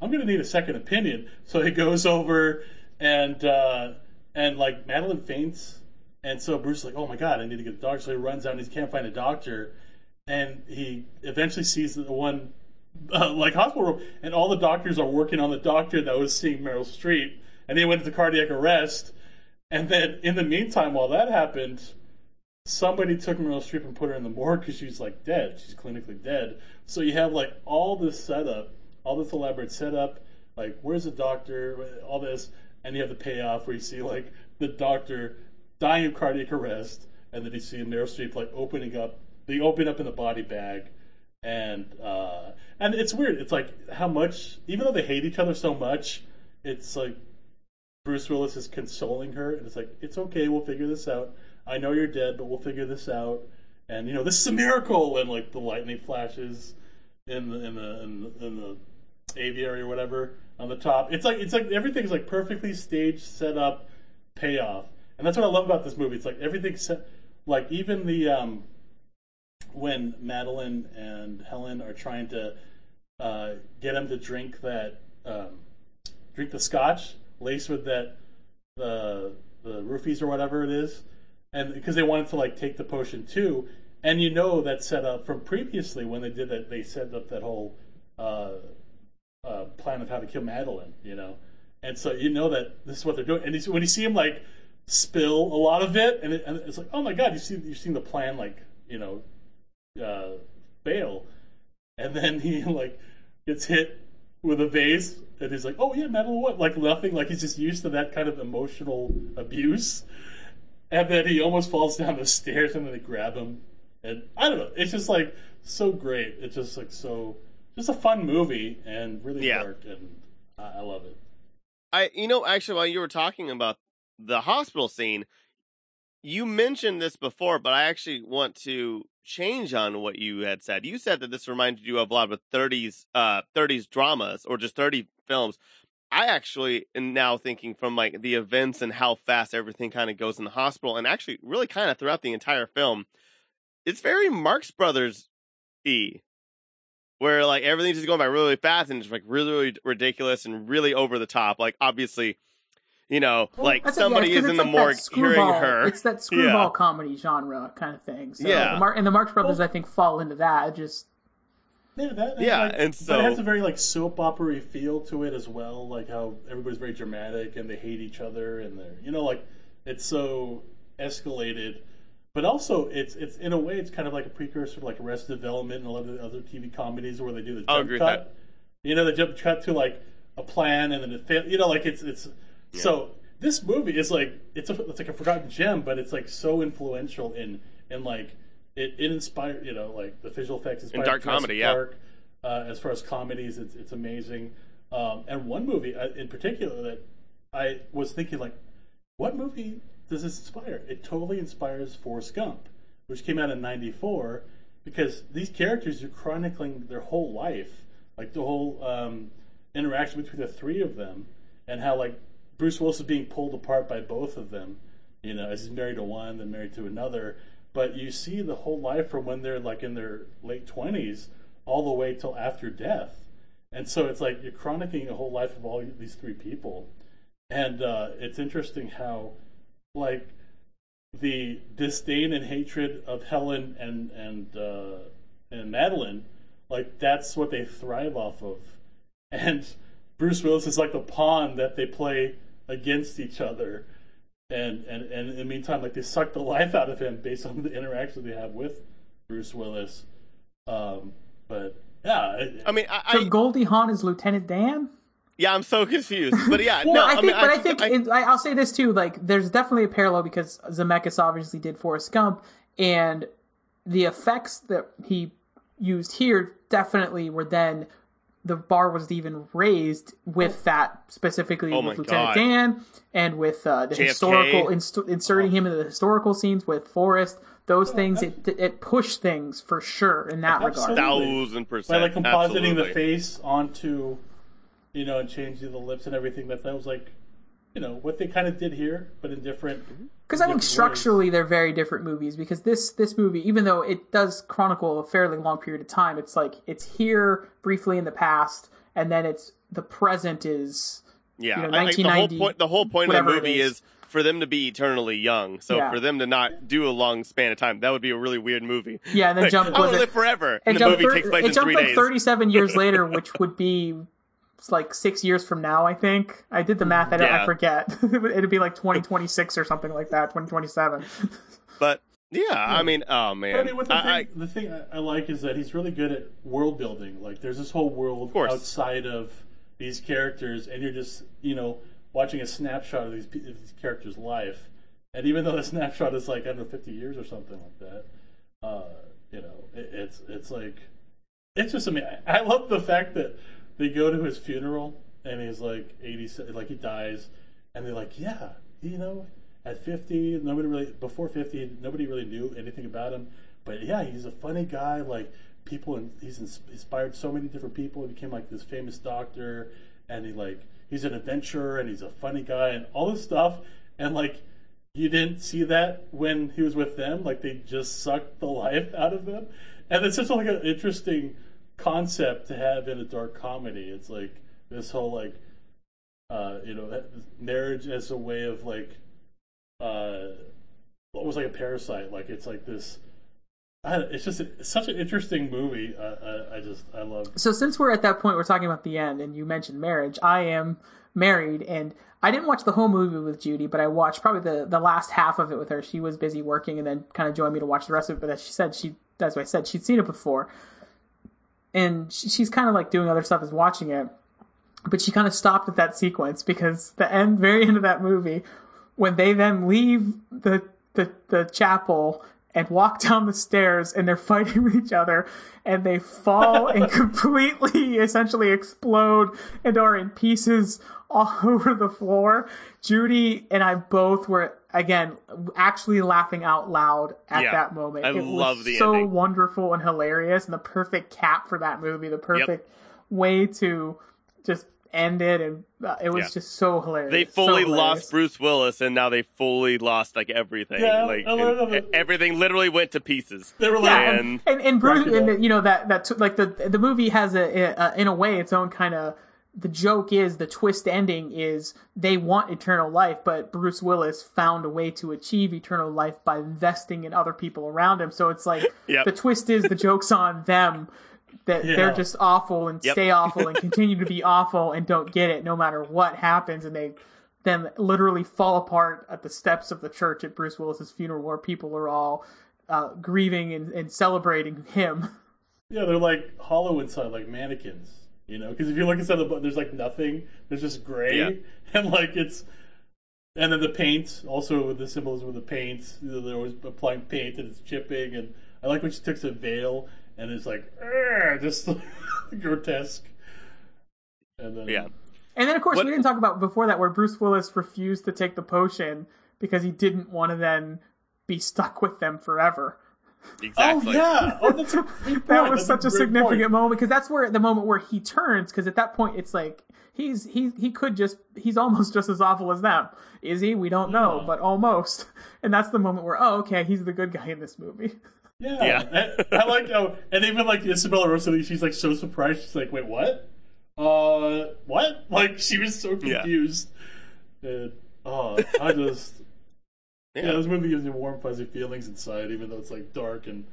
I'm gonna need a second opinion. So he goes over and uh, and like Madeline faints, and so Bruce is like, oh my god, I need to get a doctor. So he runs out and he can't find a doctor, and he eventually sees the one uh, like hospital room, and all the doctors are working on the doctor that was seeing Meryl Streep, and they went into cardiac arrest. And then in the meantime, while that happened, somebody took Meryl Streep and put her in the morgue because she's like dead. She's clinically dead. So you have like all this setup, all this elaborate setup, like where's the doctor, all this, and you have the payoff where you see like the doctor dying of cardiac arrest, and then you see Meryl Streep like opening up, they open up in the body bag, and uh, and it's weird. It's like how much, even though they hate each other so much, it's like Bruce Willis is consoling her, and it's like, it's okay, we'll figure this out. I know you're dead, but we'll figure this out. and you know this is a miracle, and like the lightning flashes in the in the in the, in the aviary or whatever on the top. It's like it's like everything's like perfectly staged, set up, payoff, and that's what I love about this movie. It's like everything's set, like even the um, when Madeline and Helen are trying to uh, get him to drink that um, drink the scotch laced with that the the roofies or whatever it is, and because they wanted to like take the potion too, and you know that set up from previously when they did that they set up that whole uh, uh, plan of how to kill Madeline, you know, and so you know that this is what they're doing, and when you see him like spill a lot of it, and, it, and it's like oh my god, you see you've seen the plan like you know uh, fail, and then he like gets hit with a vase, and he's like, "Oh yeah, metal what?" Like nothing. Like he's just used to that kind of emotional abuse, and then he almost falls down the stairs, and then they grab him, and I don't know. It's just like so great. It's just like so, just a fun movie and really Yeah. dark, and I, I love it. I, you know, actually, while you were talking about the hospital scene, you mentioned this before, but I actually want to change on what you had said. You said that this reminded you of a lot of 30s, uh, 30s dramas or just 30 films. I actually am now thinking from like the events and how fast everything kind of goes in the hospital, and actually, really kind of throughout the entire film, it's very Marx Brothers y where like everything's just going by really fast and it's like really, really ridiculous and really over the top. Like obviously, you know, like That's it, yeah, somebody is in it's the like morgue hearing her. It's that screwball Yeah. comedy genre kind of thing. So Yeah. the Mar- and the Marx Brothers, I think, fall into that. It Just Yeah, that, Yeah, like, and but so- it has a very like soap opera feel to it as well. Like how everybody's very dramatic and they hate each other, and they're you know like it's so escalated. But also, it's it's in a way, it's kind of like a precursor to like Arrested Development and a lot of the other TV comedies where they do the jump agree with cut. You know, the jump cut to like a plan and then it fail. You know, like it's it's so this movie is like it's a it's like a forgotten gem, but it's like so influential in in like it, it inspired you know like the visual effects inspired dark Jurassic comedy, yeah. Park. Uh, as far as comedies, it's it's amazing. Um, and one movie uh, in particular that I was thinking like, what movie does this inspire? It totally inspires Forrest Gump, which came out in '94, because these characters are chronicling their whole life, like the whole um, interaction between the three of them, and how like Bruce Willis is being pulled apart by both of them, you know, as he's married to one, then married to another. But you see the whole life from when they're like in their late twenties all the way till after death, and so it's like you're chronicling the whole life of all these three people, and uh, it's interesting how like the disdain and hatred of Helen and and uh, and Madeline, like that's what they thrive off of, and Bruce Willis is like the pawn that they play against each other, and and and in the meantime, like they suck the life out of him based on the interactions they have with Bruce Willis. Um, but yeah, I mean, I, so I Goldie Hawn is Lieutenant Dan. Yeah, I'm so confused. But yeah, (laughs) Well, no, I I, think, mean, but I think I, it, I, I'll say this too. Like, there's definitely a parallel because Zemeckis obviously did Forrest Gump, and the effects that he used here definitely were then the bar was even raised with that specifically Oh with Lieutenant God. Dan and with uh, the JFK. historical inst- inserting him into the historical scenes with Forrest. Those things it it pushed things for sure in that regard. Absolutely. thousand by percent. like compositing the face onto, you know, and changing the lips and everything. That that was like, you know, what they kind of did here, but in different. Mm-hmm. Because I think different ways. structurally they're very different movies. Because this this movie, even though it does chronicle a fairly long period of time, it's like it's here briefly in the past, and then it's the present is Yeah, you know, I- like, the whole 1990, point. The whole point of the movie is. is. for them to be eternally young. So Yeah. for them to not do a long span of time, that would be a really weird movie. yeah, and then Like, jump I want to it- live forever. it And the jumped movie thir- takes place it in jumped three like days. 37 years (laughs) later, which would be like six years from now. I think I did the math. I, don't- I forget. (laughs) It'd be like (laughs) 2026 or something like that. 2027. (laughs) But yeah, I mean, oh man, But I mean, what the I- thing, I- the thing I, I like is that he's really good at world building. Like, there's this whole world course. outside of these characters, and you're just, you know, watching a snapshot of these, of these characters' life. And even though the snapshot is like I don't know, 50 years or something like that, uh, you know, it, it's it's like it's just. I mean, I, I love the fact that they go to his funeral and he's like 80, like he dies, and they're like, yeah, you know, at 50, nobody really before 50, nobody really knew anything about him. but yeah, he's a funny guy. Like people, and he's inspired so many different people. He became like this famous doctor, and he like he's an adventurer and he's a funny guy and all this stuff. And like you didn't see that when he was with them. Like they just sucked the (laughs) life out of them, and it's just like an interesting concept to have in a dark comedy. It's like this whole like uh, you know marriage as a way of like uh, almost like a parasite. Like it's like this. I, it's just a, it's such an interesting movie. Uh, I, I just I love. So since we're at that point, we're talking about the end, and you mentioned marriage. I am married, and I didn't watch the whole movie with Judy, but I watched probably the the last half of it with her. She was busy working, and then kind of joined me to watch the rest of it. But as she said, she as I said, she'd seen it before, and she's kind of like doing other stuff as watching it. But she kind of stopped at that sequence because the end, very end of that movie, when they then leave the the, the chapel and walk down the stairs and they're fighting with each other and they fall (laughs) and completely essentially explode and are in pieces all (laughs) over the floor. Judy and I both were again actually laughing out loud at Yeah. that moment. I it love was the so ending. wonderful and hilarious and the perfect cap for that movie, the perfect way to just end it and uh, it was Yeah. just so hilarious. They So fully hilarious. lost Bruce Willis, and now they fully lost like everything. Yeah, like I love and everything literally went to pieces. They were like, Yeah, And- and, and, and Bruce, and up. you know that that t- like the the movie has a, a in a way its own kind of the joke is the twist ending is they want eternal life, but Bruce Willis found a way to achieve eternal life by investing in other people around him. So it's like (laughs) Yep. the twist is the joke's on them that Yeah. they're just awful and Yep. stay awful and (laughs) continue to be awful and don't get it no matter what happens and they then literally fall apart at the steps of the church at Bruce Willis's funeral where people are all uh, grieving and, and celebrating him. Yeah, they're like hollow inside, like mannequins. You know, because if you look inside the book, there's like nothing. There's just gray, Yeah. (laughs) and like it's, and then the paint. Also, with the symbolism of the paint, you know, they're always applying paint and it's chipping. And I like when she takes a veil and it's like just (laughs) grotesque. And then Yeah. And then, of course, What- we didn't talk about before that where Bruce Willis refused to take the potion because he didn't want to then be stuck with them forever. Exactly. Oh yeah, oh that's a great (laughs) That point. was That's such a great significant point. moment because that's where the moment where he turns because at that point it's like he's he he could just he's almost (laughs) just as awful as them. Is he? We don't know, Yeah. but almost. And that's the moment where oh okay he's the good guy in this movie. Yeah, Yeah. I, I like how, and even like Isabella Rossellini, she's like so surprised. She's like, "Wait, what? Uh, what?" (laughs) Like she was so Yeah. confused. And, oh, I just (laughs) yeah. Yeah. this movie gives me warm, fuzzy feelings inside, even though it's like dark and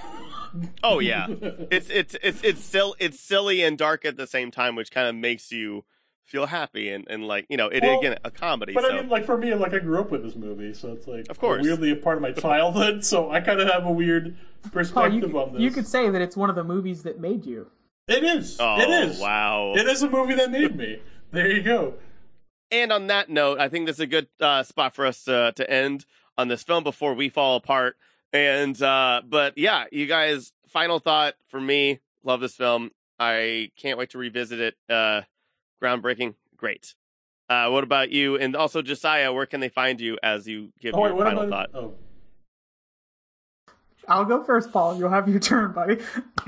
(laughs) Oh yeah. It's it's it's it's still it's silly and dark at the same time, which kind of makes you feel happy and, and like you know it Well, again a comedy. But so I mean, like for me, like I grew up with this movie, so it's like Of course. weirdly a part of my childhood. (laughs) So I kind of have a weird Oh, perspective you, on this. you could say that it's one of the movies that made you. it is. oh it is. wow. It is a movie that made me. There you go. And on that note, I think this is a good uh, spot for us to to end on this film before we fall apart. And uh, but yeah, you guys, final thought for me. Love this film. I can't wait to revisit it. Uh, groundbreaking, great. Uh, what about you? And also Josiah, where can they find you as you give Oh your what final about? thought? Oh, I'll go first, Paul. You'll have your (laughs) turn, buddy.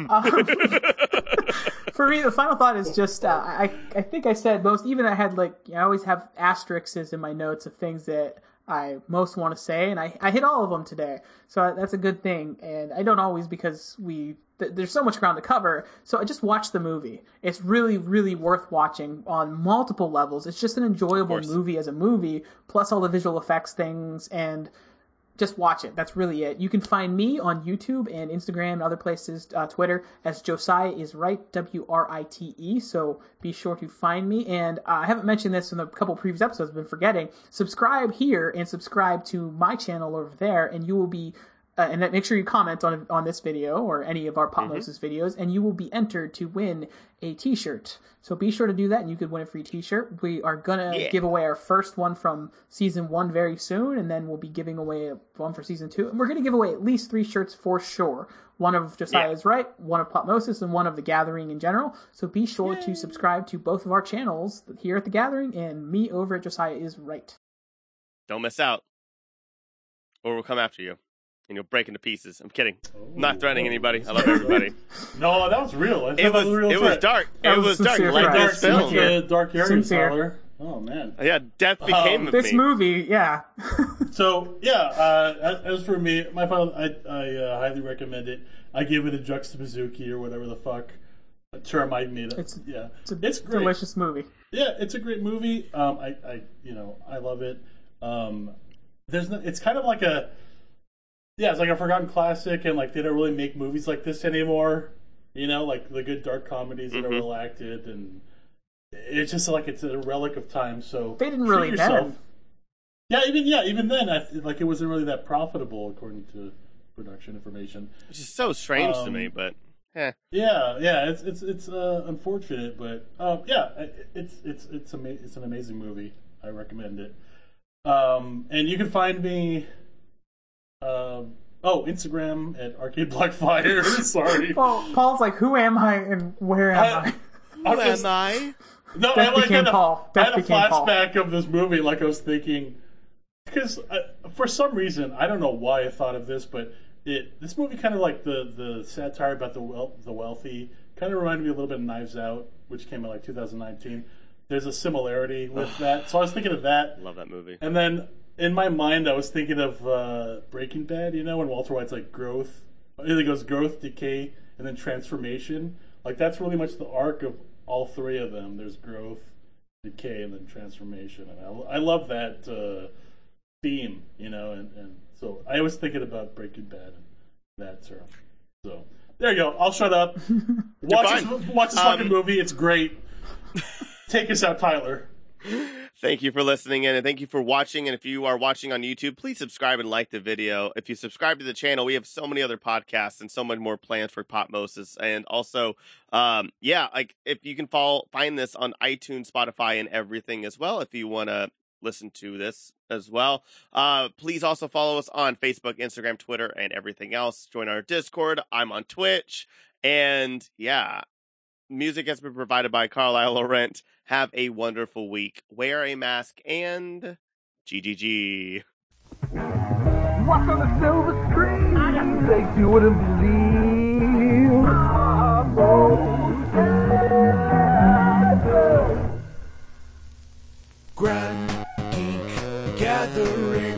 Um, (laughs) for me, the final thought is just uh, I I think I said most. Even I had like I always have asterisks in my notes of things that I most want to say, and I I hit all of them today, so that's a good thing. And I don't always because we th- there's so much ground to cover. So I just watched the movie. It's really really worth watching on multiple levels. It's just an enjoyable movie as a movie, plus all the visual effects things and just watch it. That's really it. You can find me on YouTube and Instagram and other places, uh, Twitter, as Josiah is write, W R I T E. So be sure to find me. And uh, I haven't mentioned this in a couple previous episodes, I've been forgetting. Subscribe here and subscribe to my channel over there, and you will be. Uh, and then make sure you comment on on this video or any of our Pop Moses videos, and you will be entered to win a T-shirt. So be sure to do that, and you could win a free T-shirt. We are gonna Yeah. give away our first one from season one very soon, and then we'll be giving away one for season two. And we're gonna give away at least three shirts for sure. One of Josiah's Yeah. write, one of Plotmosis, and one of the Gathering in general. So be sure to subscribe to both of our channels here at the Gathering and me over at Josiah is write. Don't miss out, or we'll come after you. And you'll break into pieces. I'm kidding. I'm not threatening anybody. I love everybody. (laughs) No, that was real. I it that was a real it was dark. That It was was dark. Like this Dark, film. Dark, dark areas, Tyler. Oh man. Yeah, death became of This me. movie, yeah. (laughs) So yeah, uh, as as for me, my final, I, I uh, highly recommend it. I give it a juxtapazuki or whatever the fuck term I made up. It's- yeah, It's a it's great. delicious movie. Yeah, it's a great movie. Um, I, I, you know, I love it. Um, there's no, it's kind of like a, yeah, it's like a forgotten classic, and like they don't really make movies like this anymore. You know, like the good dark comedies that are Mhm. well acted, and it's just like it's a relic of time. So They didn't really yourself. then. Yeah, even yeah, even then, I, like it wasn't really that profitable according to production information. Which is so strange to Um, me, but eh. Yeah, yeah, it's it's it's uh, unfortunate, but um, yeah, it's it's it's ama- it's an amazing movie. I recommend it. Um, and you can find me. Um, oh, Instagram at Arcade Blackfire. (laughs) Sorry, Paul, Paul's like, who am I and where am I? I, I was- I? No, Death I like became had a, Paul. I had a became Paul. flashback of this movie. Like I was thinking, because for some reason I don't know why I thought of this, but it this movie kind of like the the satire about the wel- the wealthy kind of reminded me a little bit of Knives Out, which came out like 2019. There's a similarity with that, so I was thinking of that, Love that movie. and then in my mind I was thinking of uh, Breaking Bad. You know, when Walter White's like growth, it goes growth, decay, and then transformation. Like that's really much the arc of all three of them. There's growth, decay, and then transformation. And I, I love that uh, theme, you know. And, and so I was thinking about Breaking Bad and that term. So there you go. I'll shut up. (laughs) Watch this, watch this Um, fucking movie. It's great. (laughs) Take us out, Tyler. Thank you for listening in and thank you for watching. And if you are watching on YouTube, please subscribe and like the video. If you subscribe to the channel, we have so many other podcasts and so much more planned for Pop Moses. And also, um, yeah, like if you can follow, find this on iTunes, Spotify, and everything as well. If you want to listen to this as well, uh, please also follow us on Facebook, Instagram, Twitter, and everything else. Join our Discord. I'm on Twitch. And yeah, music has been provided by Carlisle Laurent. Have a wonderful week. Wear a mask and GGG. What's on the silver screen? They you wouldn't believe. Grand Geek Gathering